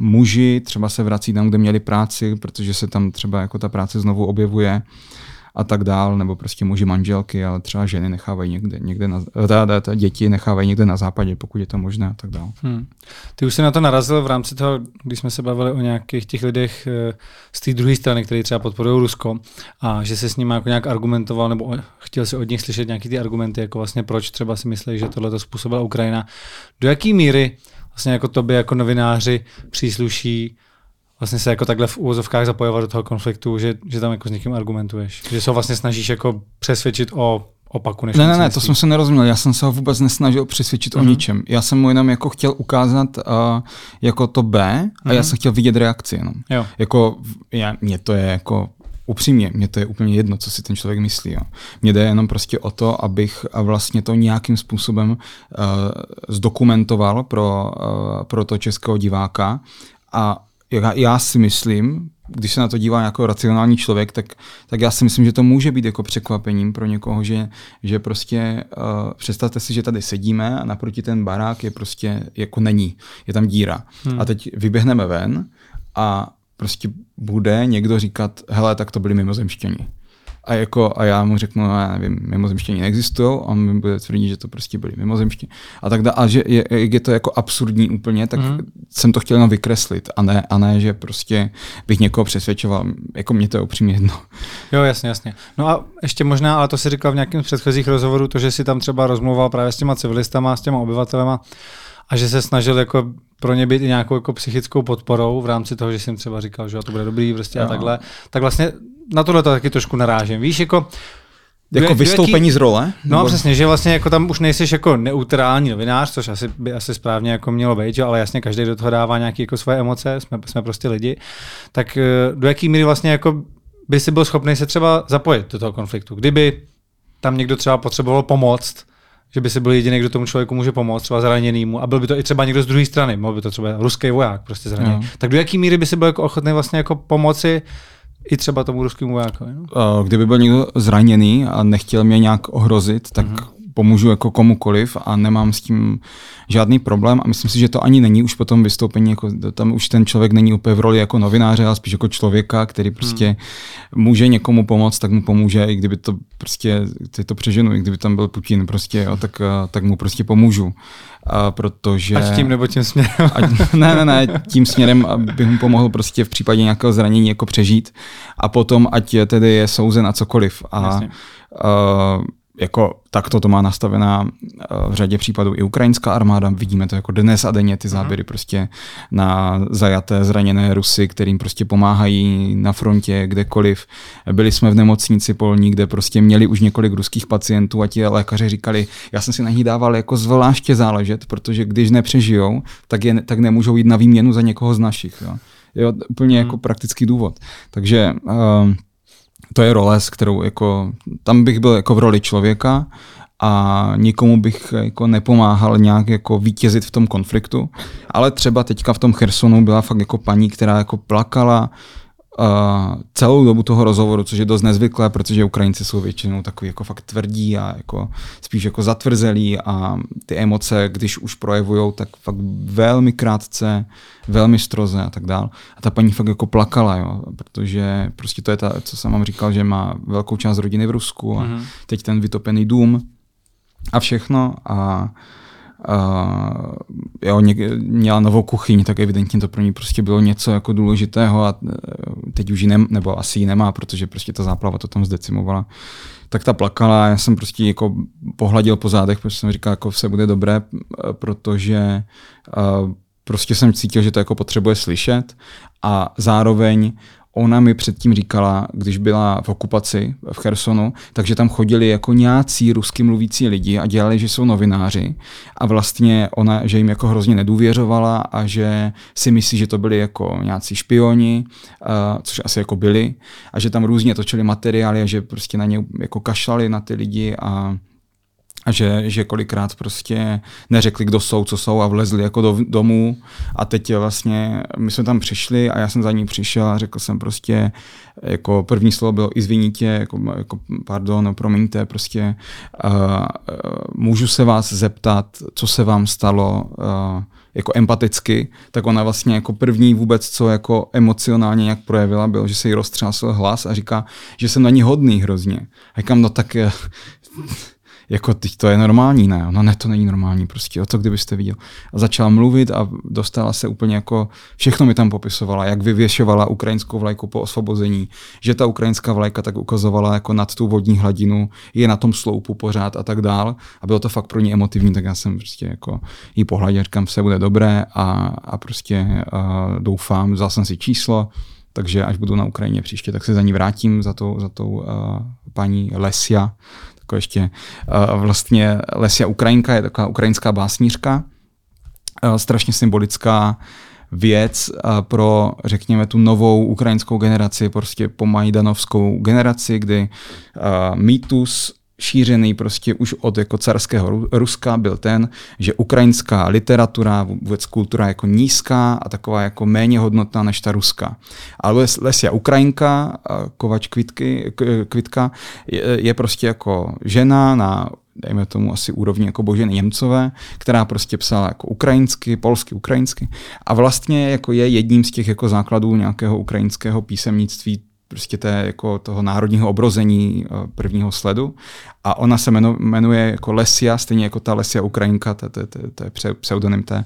muži třeba se vrací tam, kde měli práci, protože se tam třeba jako ta práce znovu objevuje a tak dál, nebo prostě muži manželky, ale třeba ženy nechávají někde, někde na, teda, teda, děti nechávají někde na západě, pokud je to možné a tak dál. Hmm. Ty už se na to narazil v rámci toho, když jsme se bavili o nějakých těch lidech eh, z té druhé strany, kteří třeba podporují Rusko a že se s nimi jako nějak argumentoval nebo chtěl si od nich slyšet nějaký ty argumenty, jako vlastně proč třeba si myslí, že tohle to způsobila Ukrajina. Do jaké míry vlastně jako tobě jako novináři přísluší vlastně se jako takhle v úvozovkách zapojovat do toho konfliktu, že, že tam jako s někým argumentuješ. Že se ho vlastně snažíš jako přesvědčit o opaku. Než ne, ne, ne, to jsem se nerozuměl. Já jsem se ho vůbec nesnažil přesvědčit mm-hmm. o mhm. ničem. Já jsem mu jenom jako chtěl ukázat uh, jako to B a mm-hmm. já mhm. jsem chtěl vidět reakci jenom. Jo. Jako, já, mě to je jako upřímně, mě to je úplně jedno, co si ten člověk myslí. Jo. Mně jde jenom prostě o to, abych vlastně to nějakým způsobem uh, zdokumentoval pro, uh, pro to českého diváka a já, já si myslím, když se na to dívá jako racionální člověk, tak, tak já si myslím, že to může být jako překvapením pro někoho, že, že prostě uh, představte si, že tady sedíme a naproti ten barák je prostě jako není, je tam díra. Hmm. A teď vyběhneme ven a prostě bude někdo říkat, hele, tak to byli mimozemštění. A, jako, a já mu řeknu, no, já nevím, mimozemštění neexistují, on mi bude tvrdit, že to prostě byli mimozemštění. A tak dále. A že je, je, to jako absurdní úplně, tak mm. jsem to chtěl jenom vykreslit a ne, a ne, že prostě bych někoho přesvědčoval. Jako mě to je upřímně jedno. Jo, jasně, jasně. No a ještě možná, ale to si říkal v nějakém z předchozích rozhovorů, to, že si tam třeba rozmluval právě s těma civilistama, s těma obyvatelema, a že se snažil jako pro ně být i nějakou jako psychickou podporou v rámci toho, že jsem třeba říkal, že to bude dobrý prostě a takhle, tak vlastně na tohle to taky trošku narážím. Víš, jako jako vystoupení z role? No nebo... přesně, že vlastně jako tam už nejsiš jako neutrální novinář, což asi by asi správně jako mělo být, ale jasně každý do toho dává nějaké jako svoje emoce, jsme, jsme prostě lidi. Tak eh, do jaký míry vlastně jako by si byl schopný se třeba zapojit do toho konfliktu? Kdyby tam někdo třeba potřeboval pomoct, že by si byl jediný, kdo tomu člověku může pomoct, třeba zraněnému, a byl by to i třeba někdo z druhé strany, mohl by to třeba ruský voják prostě zraněný. No. Tak do jaký míry by si byl jako ochotný vlastně jako pomoci i třeba tomu ruskému vojákovi? No? Kdyby byl někdo zraněný a nechtěl mě nějak ohrozit, tak mm-hmm pomůžu jako komukoliv a nemám s tím žádný problém a myslím si, že to ani není už po tom vystoupení, jako tam už ten člověk není úplně v roli jako novináře, ale spíš jako člověka, který prostě hmm. může někomu pomoct, tak mu pomůže, i kdyby to prostě, ty to přeženu, i kdyby tam byl Putin prostě, jo, tak, tak mu prostě pomůžu. A protože... Ať tím nebo tím směrem. Ať, ne, ne, ne, tím směrem, abych mu pomohl prostě v případě nějakého zranění jako přežít a potom ať tedy je souzen a cokoliv. A, a jako takto to má nastavená eh, v řadě případů i ukrajinská armáda. Vidíme to jako dnes a denně ty záběry mm. prostě na zajaté, zraněné Rusy, kterým prostě pomáhají na frontě, kdekoliv. Byli jsme v nemocnici polní, kde prostě měli už několik ruských pacientů a ti lékaři říkali, já jsem si na ní dával jako zvláště záležet, protože když nepřežijou, tak, je, tak nemůžou jít na výměnu za někoho z našich. Jo. Jo, úplně mm. jako praktický důvod. Takže uh, to je role, s kterou jako, tam bych byl jako v roli člověka a nikomu bych jako nepomáhal nějak jako vítězit v tom konfliktu. Ale třeba teďka v tom Chersonu byla fakt jako paní, která jako plakala, uh, celou dobu toho rozhovoru, což je dost nezvyklé, protože Ukrajinci jsou většinou takový jako fakt tvrdí a jako spíš jako zatvrzelí a ty emoce, když už projevují, tak fakt velmi krátce, velmi stroze a tak dál. A ta paní fakt jako plakala, jo, protože prostě to je ta, co jsem vám říkal, že má velkou část rodiny v Rusku a mm-hmm. teď ten vytopený dům a všechno a uh, jo, něk, měla novou kuchyň, tak evidentně to pro ní prostě bylo něco jako důležitého a e, teď už ji nem, nebo asi ji nemá, protože prostě ta záplava to tam zdecimovala. Tak ta plakala, já jsem prostě jako pohladil po zádech, protože jsem říkal, jako vše bude dobré, protože uh, prostě jsem cítil, že to jako potřebuje slyšet a zároveň ona mi předtím říkala, když byla v okupaci v Chersonu, takže tam chodili jako nějací rusky mluvící lidi a dělali, že jsou novináři. A vlastně ona, že jim jako hrozně nedůvěřovala a že si myslí, že to byli jako nějací špioni, uh, což asi jako byli a že tam různě točili materiály a že prostě na ně jako kašlali na ty lidi a a že, že kolikrát prostě neřekli, kdo jsou, co jsou a vlezli jako do domů a teď vlastně my jsme tam přišli a já jsem za ní přišel a řekl jsem prostě, jako první slovo bylo izvinitě, jako, jako pardon, no, promiňte, prostě uh, můžu se vás zeptat, co se vám stalo, uh, jako empaticky, tak ona vlastně jako první vůbec, co jako emocionálně nějak projevila, bylo, že se jí roztřásl hlas a říká, že jsem na ní hodný hrozně. A říkám, no tak jako teď to je normální, ne, no ne, to není normální prostě, o to kdybyste viděl. A začala mluvit a dostala se úplně jako, všechno mi tam popisovala, jak vyvěšovala ukrajinskou vlajku po osvobození, že ta ukrajinská vlajka tak ukazovala jako nad tu vodní hladinu, je na tom sloupu pořád a tak dál. A bylo to fakt pro ní emotivní, tak já jsem prostě jako jí pohladil, říkám, vše bude dobré a, a prostě a doufám, vzal jsem si číslo, takže až budu na Ukrajině příště, tak se za ní vrátím, za tou, za tou uh, paní Lesia, jako ještě uh, vlastně Lesia Ukrajinka je taková ukrajinská básnířka, uh, strašně symbolická věc uh, pro, řekněme, tu novou ukrajinskou generaci, prostě po majdanovskou generaci, kdy mýtus šířený prostě už od jako carského Ruska byl ten, že ukrajinská literatura, vůbec kultura jako nízká a taková jako méně hodnotná než ta ruská. Ale Lesia Ukrajinka, Kovač Kvitky, Kvitka, je, je prostě jako žena na dejme tomu asi úrovni jako Boženy Němcové, která prostě psala jako ukrajinsky, polsky, ukrajinsky a vlastně jako je jedním z těch jako základů nějakého ukrajinského písemnictví prostě té, jako toho národního obrození eh, prvního sledu. A ona se jmenuje jako Lesia, stejně jako ta Lesia Ukrajinka, to, je pseudonym té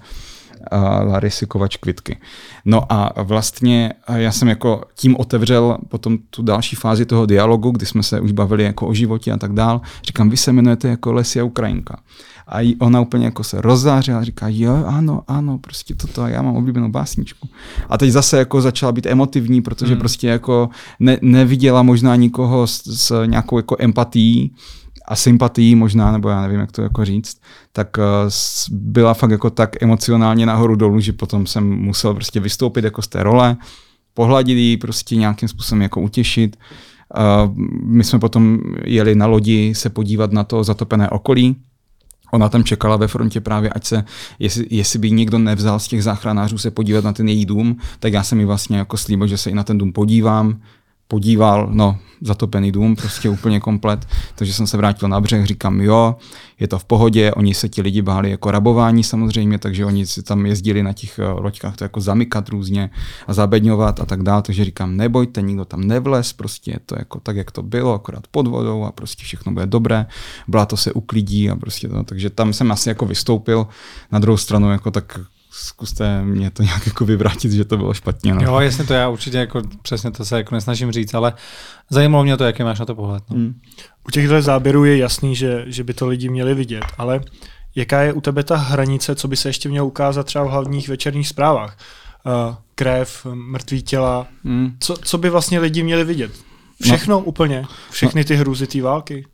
uh, Larisy Kovač Kvitky. No a vlastně já jsem jako tím otevřel potom tu další fázi toho dialogu, kdy jsme se už bavili jako o životě a tak dál. Říkám, vy se jmenujete jako Lesia Ukrajinka. A ona úplně jako se rozzářila a říká, jo, ano, ano, prostě toto, já mám oblíbenou básničku. A teď zase jako začala být emotivní, protože hmm. prostě jako ne, neviděla možná nikoho s, s nějakou jako empatií, a sympatií možná, nebo já nevím, jak to jako říct, tak uh, byla fakt jako tak emocionálně nahoru dolů, že potom jsem musel prostě vystoupit jako z té role, pohladit ji, prostě nějakým způsobem jako utěšit. Uh, my jsme potom jeli na lodi se podívat na to zatopené okolí, Ona tam čekala ve frontě právě, ať se, jestli, jestli by někdo nevzal z těch záchranářů se podívat na ten její dům, tak já jsem mi vlastně jako slíbil, že se i na ten dům podívám, podíval, no, zatopený dům, prostě úplně komplet, takže jsem se vrátil na břeh, říkám, jo, je to v pohodě, oni se ti lidi báli jako rabování samozřejmě, takže oni si tam jezdili na těch eh, loďkách to jako zamykat různě a zabedňovat a tak dále, takže říkám, nebojte, nikdo tam nevlez, prostě je to jako tak, jak to bylo, akorát pod vodou a prostě všechno bude dobré, to se uklidí a prostě to, takže tam jsem asi jako vystoupil, na druhou stranu jako tak zkuste mě to nějak jako vyvrátit, že to bylo špatně. No. Jo, jasně to já určitě jako přesně to se jako nesnažím říct, ale zajímalo mě to, jaký máš na to pohled. No. Hmm. U těchto záběrů je jasný, že, že by to lidi měli vidět, ale jaká je u tebe ta hranice, co by se ještě mělo ukázat třeba v hlavních večerních zprávách? Uh, krev, mrtvý těla, hmm. co, co by vlastně lidi měli vidět? Všechno no. úplně? Všechny ty hrůzy té války?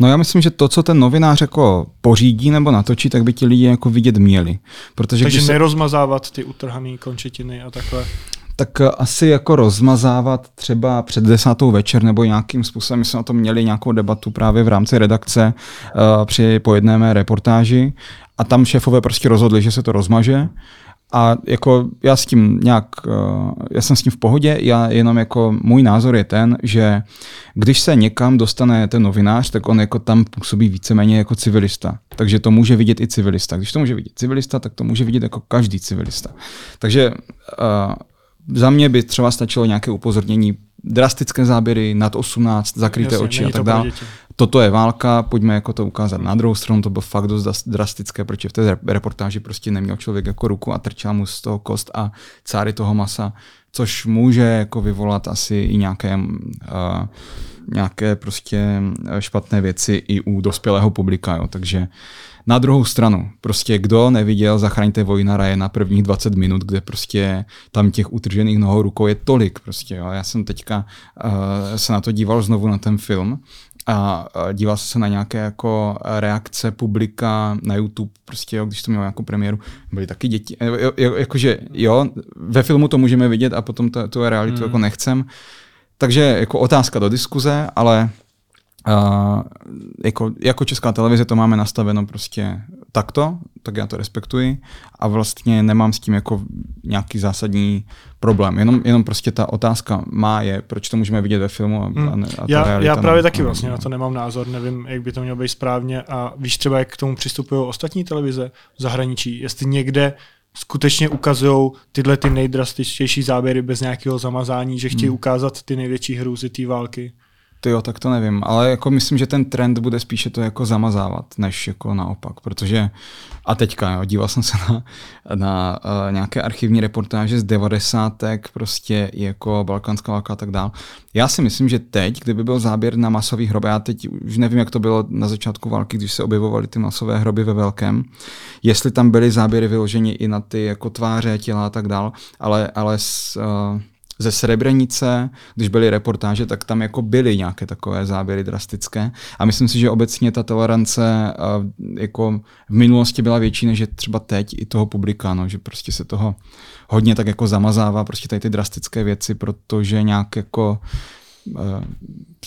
No já myslím, že to, co ten novinář jako pořídí nebo natočí, tak by ti lidi jako vidět měli. Protože Takže se... nerozmazávat ty utrhané končetiny a takhle tak asi jako rozmazávat třeba před desátou večer nebo nějakým způsobem. My jsme o tom měli nějakou debatu právě v rámci redakce uh, při pojedné reportáži a tam šéfové prostě rozhodli, že se to rozmaže a jako já s tím nějak, eh, já jsem s tím v pohodě, já jenom jako můj názor je ten, že když se někam dostane ten novinář, tak on jako tam působí víceméně jako civilista. Takže to může vidět i civilista. Když to může vidět civilista, tak to může vidět jako každý civilista. Takže uh, za mě by třeba stačilo nějaké upozornění, drastické záběry nad 18, zakryté Jasně, oči a tak dále. Toto je válka, pojďme jako to ukázat. Na druhou stranu to bylo fakt dost drastické, protože v té reportáži prostě neměl člověk jako ruku a trčel mu z toho kost a cáry toho masa, což může jako vyvolat asi i nějaké, uh, nějaké prostě špatné věci i u dospělého publika. Jo. Takže na druhou stranu, prostě kdo neviděl Zachraňte Vojnara je na prvních 20 minut, kde prostě tam těch utržených nohou rukou je tolik. Prostě, jo. Já jsem teďka uh, se na to díval znovu na ten film a díval jsem se na nějaké jako reakce publika na YouTube, prostě jo, když to mělo nějakou premiéru, byly taky děti. Jo, jo, jakože jo, ve filmu to můžeme vidět a potom to, tu realitu hmm. jako nechcem. Takže jako otázka do diskuze, ale Uh, jako, jako česká televize to máme nastaveno prostě takto, tak já to respektuji a vlastně nemám s tím jako nějaký zásadní problém. Jenom, jenom prostě ta otázka má je, proč to můžeme vidět ve filmu a, hmm. a, a já, já právě ne, taky vlastně na to nemám názor, nevím, jak by to mělo být správně a víš třeba, jak k tomu přistupují ostatní televize v zahraničí, jestli někde skutečně ukazují tyhle ty nejdrastičtější záběry bez nějakého zamazání, že chtějí hmm. ukázat ty největší hrůzy té války. Ty jo, tak to nevím, ale jako myslím, že ten trend bude spíše to jako zamazávat, než jako naopak, protože a teďka, jo, díval jsem se na, na uh, nějaké archivní reportáže z devadesátek, prostě jako Balkánská válka a tak dál. Já si myslím, že teď, kdyby byl záběr na masový hroby, já teď už nevím, jak to bylo na začátku války, když se objevovaly ty masové hroby ve velkém, jestli tam byly záběry vyloženy i na ty jako tváře, těla a tak dál, ale, ale s, uh, ze Srebrenice, když byly reportáže, tak tam jako byly nějaké takové záběry drastické. A myslím si, že obecně ta tolerance jako v minulosti byla větší než je třeba teď i toho publika, no, že prostě se toho hodně tak jako zamazává prostě tady ty drastické věci, protože nějak jako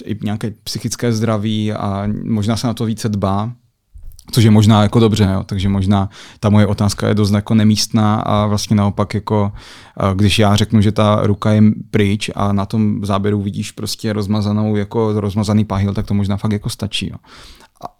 i nějaké psychické zdraví a možná se na to více dbá, Což je možná jako dobře, jo. takže možná ta moje otázka je dost jako nemístná a vlastně naopak jako, když já řeknu, že ta ruka je pryč a na tom záběru vidíš prostě rozmazanou, jako rozmazaný pahil, tak to možná fakt jako stačí. Jo.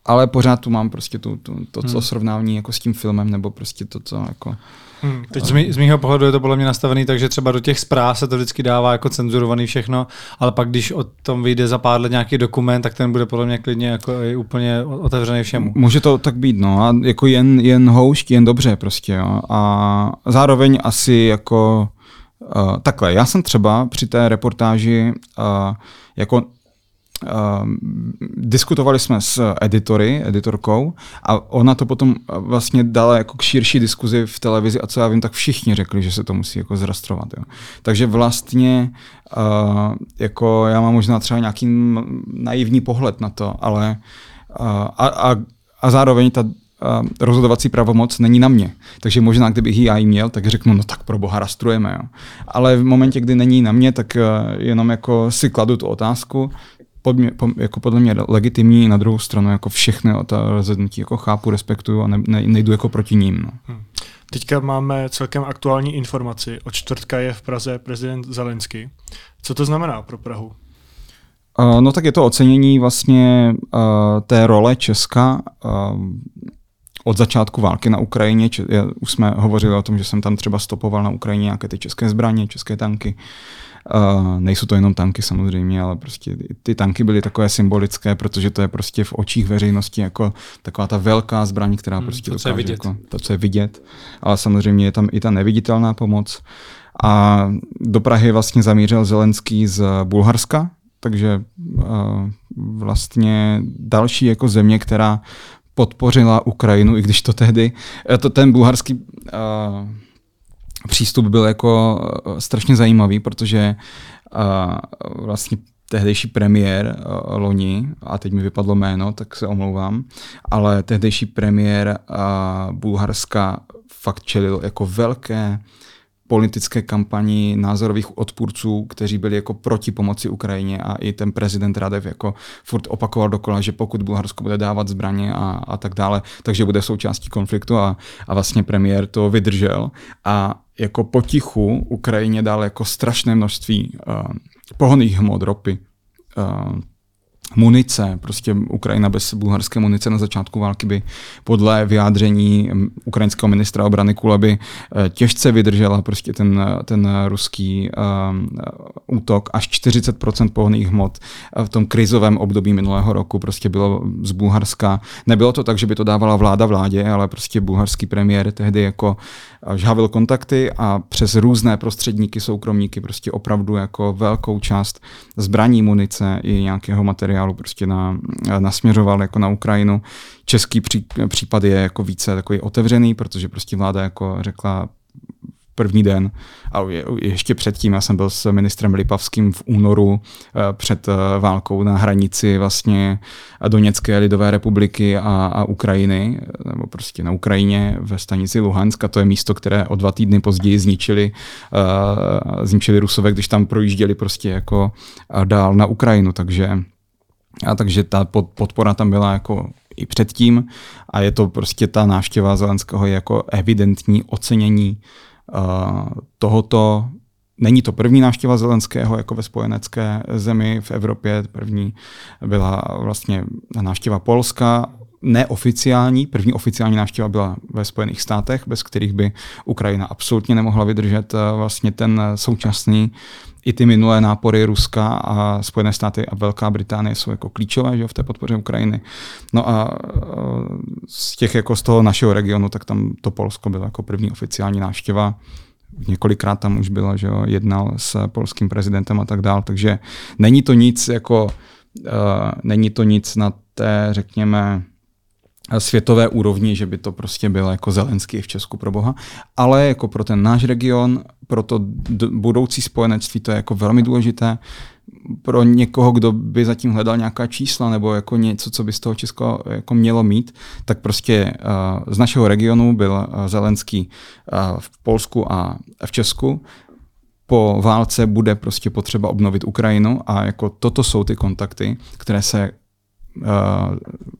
Ale pořád tu mám prostě tu, tu, to, co hmm. srovnání jako s tím filmem, nebo prostě to, co jako Hmm, teď z, mý, z mýho pohledu je to podle mě nastavený tak, že třeba do těch zpráv se to vždycky dává jako cenzurovaný všechno, ale pak když o tom vyjde za pár let nějaký dokument, tak ten bude podle mě klidně jako i úplně otevřený všemu. Může to tak být, no, a jako jen, jen houšť, jen dobře prostě, jo. A zároveň asi jako uh, takhle, já jsem třeba při té reportáži uh, jako Uh, diskutovali jsme s editory, editorkou a ona to potom vlastně dala jako k širší diskuzi v televizi a co já vím, tak všichni řekli, že se to musí jako zrastrovat. Jo. Takže vlastně uh, jako já mám možná třeba nějaký naivní pohled na to, ale uh, a, a, a zároveň ta rozhodovací pravomoc není na mě. Takže možná, kdybych ji já jí měl, tak řeknu, no tak pro boha rastrujeme. Jo. Ale v momentě, kdy není na mě, tak jenom jako si kladu tu otázku, pod mě, po, jako podle mě legitimní, na druhou stranu jako všechny ta rozhodnutí jako chápu, respektuju a ne, ne, nejdu jako proti ním. No. Hmm. Teďka máme celkem aktuální informaci. Od čtvrtka je v Praze prezident Zelensky. Co to znamená pro Prahu? Uh, no tak je to ocenění vlastně uh, té role Česka uh, od začátku války na Ukrajině. Če- už jsme hovořili o tom, že jsem tam třeba stopoval na Ukrajině nějaké ty české zbraně, české tanky. Uh, Uh, nejsou to jenom tanky samozřejmě, ale prostě ty tanky byly takové symbolické, protože to je prostě v očích veřejnosti jako taková ta velká zbraň, která hmm, prostě to, dokáže, co je vidět. Jako, to, co je vidět. Ale samozřejmě je tam i ta neviditelná pomoc. A do Prahy vlastně zamířil Zelenský z Bulharska, takže uh, vlastně další jako země, která podpořila Ukrajinu, i když to tehdy, eh, to ten bulharský uh, přístup byl jako eh, strašně zajímavý, protože uh, vlastně tehdejší premiér uh, loni, a teď mi vypadlo jméno, tak se omlouvám, ale tehdejší premiér Bulharska fakt čelil jako velké politické kampani názorových odpůrců, kteří byli jako proti pomoci Ukrajině a i ten prezident Radev jako furt opakoval dokola, že pokud Bulharsko bude dávat zbraně a, a tak dále, takže bude součástí konfliktu a, a vlastně premiér to vydržel. A jako potichu Ukrajině dal jako strašné množství uh, pohoných hmot, ropy, uh, munice, prostě Ukrajina bez bulharské munice na začátku války by podle vyjádření ukrajinského ministra obrany Kuleby eh, těžce vydržela prostě ten, ten ruský um, útok. Až 40% pohonných hmot v tom krizovém období minulého roku prostě bylo z Bulharska. Nebylo to tak, že by to dávala vláda vládě, ale prostě bulharský premiér tehdy jako žhavil kontakty a přes různé prostředníky, soukromníky prostě opravdu jako velkou část zbraní, munice i nějakého materiálu prostě na, nasměřoval jako na Ukrajinu. Český pří, případ je jako více takový otevřený, protože prostě vláda jako řekla první den a ještě předtím, já jsem byl s ministrem Lipavským v únoru eh, před eh, válkou na hranici vlastně Doněcké lidové republiky a, a Ukrajiny, nebo prostě na Ukrajině ve stanici Luhansk a to je místo, které o dva týdny později zničili, uh, zničili Rusové, když tam projížděli prostě jako dál na Ukrajinu, takže a takže ta podpora tam byla jako i předtím a je to prostě ta návštěva Zelenského jako evidentní ocenění tohoto Není to první návštěva Zelenského jako ve spojenecké zemi v Evropě. První byla vlastně návštěva Polska, neoficiální. První oficiální návštěva byla ve Spojených státech, bez kterých by Ukrajina absolutně nemohla vydržet vlastně ten současný i ty minulé nápory Ruska a Spojené státy a Velká Británie jsou jako klíčové že, v té podpoře Ukrajiny. No a z těch jako z toho našeho regionu, tak tam to Polsko bylo jako první oficiální návštěva. Několikrát tam už bylo, že jo, jednal s polským prezidentem a tak dál, takže není to nic jako, uh, není to nic na té, řekněme, světové úrovni, že by to prostě bylo jako Zelenský v Česku pro boha, ale jako pro ten náš region, pro to budoucí spojenectví, to je jako velmi důležité pro někoho, kdo by zatím hledal nějaká čísla nebo jako něco, co by z toho Česko jako mělo mít, tak prostě uh, z našeho regionu byl uh, Zelenský uh, v Polsku a v Česku. Po válce bude prostě potřeba obnovit Ukrajinu a jako toto jsou ty kontakty, které se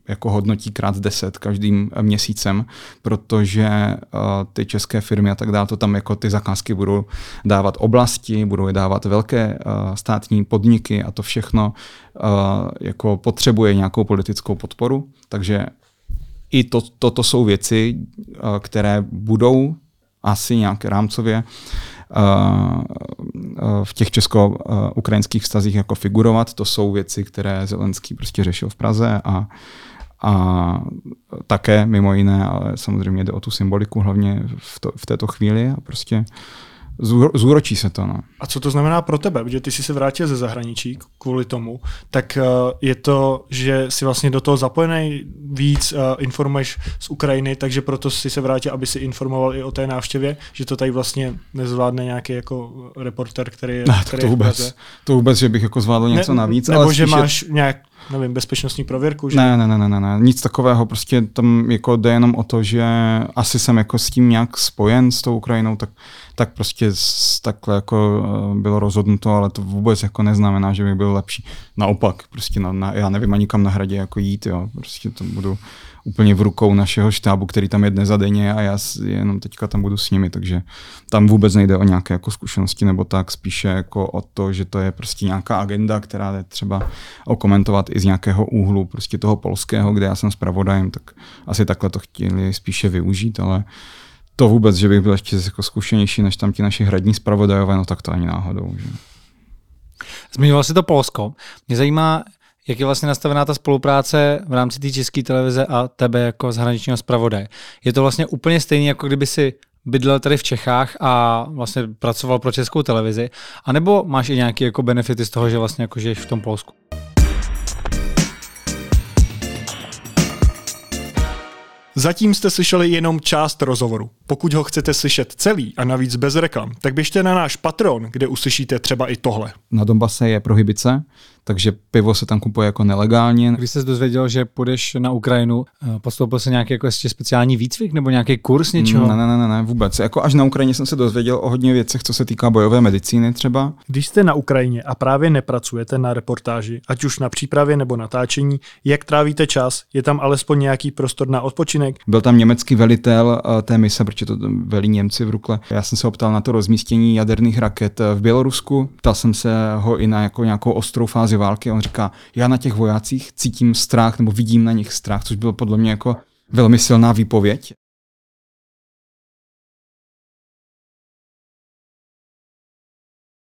jako hodnotí krát deset každým měsícem, protože eh, ty české firmy a tak dále, to tam jako ty zakázky budou dávat oblasti, budou je dávat velké eh, státní podniky a to všechno jako potřebuje nějakou politickou podporu, takže i to, toto jsou věci, které budou asi nějak rámcově v těch česko-ukrajinských vztazích jako figurovat. To jsou věci, které Zelenský prostě řešil v Praze a, a také mimo jiné, ale samozřejmě jde o tu symboliku hlavně v, to, v této chvíli a prostě uh, zúročí se to. No. A co to znamená pro tebe? Protože ty jsi se vrátil ze zahraničí kvůli tomu, tak uh, je to, že si vlastně do toho zapojený víc, uh, informuješ z Ukrajiny, takže proto si se vrátil, aby si informoval i o té návštěvě, že to tady vlastně nezvládne nějaký jako reporter, který je, ne, který to, vůbec, to vůbec, že bych jako zvládl něco ne, navíc. Nebo ale že máš nějak nevím, bezpečnostní prověrku? Že? Ne, ne, ne, ne, ne, nic takového, prostě tam jako jde jenom o to, že asi jsem jako s tím nějak spojen s tou Ukrajinou, tak, tak prostě takhle jako eh, bylo rozhodnuto, ale to vůbec jako neznamená, že by byl lepší. Naopak, prostě na, na, já nevím ani kam na hradě jako jít, jo, prostě to budu úplně v rukou našeho štábu, který tam je dnes a denně a já jenom teďka tam budu s nimi, takže tam vůbec nejde o nějaké jako zkušenosti nebo tak, spíše jako o to, že to je prostě nějaká agenda, která je třeba okomentovat i z nějakého úhlu prostě toho polského, kde já jsem zpravodajem, tak asi takhle to chtěli spíše využít, ale to vůbec, že bych byl ještě jako zkušenější než tam ti naši hradní zpravodajové, no tak to ani náhodou. Že? Zmiňoval si to Polsko. Mě zajímá, jak je vlastně nastavená ta spolupráce v rámci té české televize a tebe jako zahraničního zpravodaje? Je to vlastně úplně stejné, jako kdyby si bydlel tady v Čechách a vlastně pracoval pro českou televizi, anebo máš i nějaké jako benefity z toho, že vlastně jako žiješ v tom Polsku? Zatím jste slyšeli jenom část rozhovoru. Pokud ho chcete slyšet celý a navíc bez reklam, tak běžte na náš Patron, kde uslyšíte třeba i tohle. Na Donbase je prohibice, takže pivo se tam kupuje jako nelegálně. Když jsi dozvěděl, že půjdeš na Ukrajinu, eh, postoupil se nějaký jako ještě speciální výcvik nebo nějaký kurz něčeho? Ne, ne, ne, ne, vůbec. Jako až na Ukrajině jsem se dozvěděl o hodně věcech, co se týká bojové medicíny třeba. Když jste na Ukrajině a právě nepracujete na reportáži, ať už na přípravě nebo natáčení, jak trávíte čas? Je tam alespoň nějaký prostor na odpočinek? Byl tam německý velitel eh, té mise, protože to velí Němci v Rukle. Já jsem se optal na to rozmístění jaderných raket eh, v Bělorusku. Ptal jsem se ho i na jako nějakou ostrou fázi fázi války. On říká, já na těch vojácích cítím strach nebo vidím na nich strach, což bylo podle mě jako velmi silná výpověď.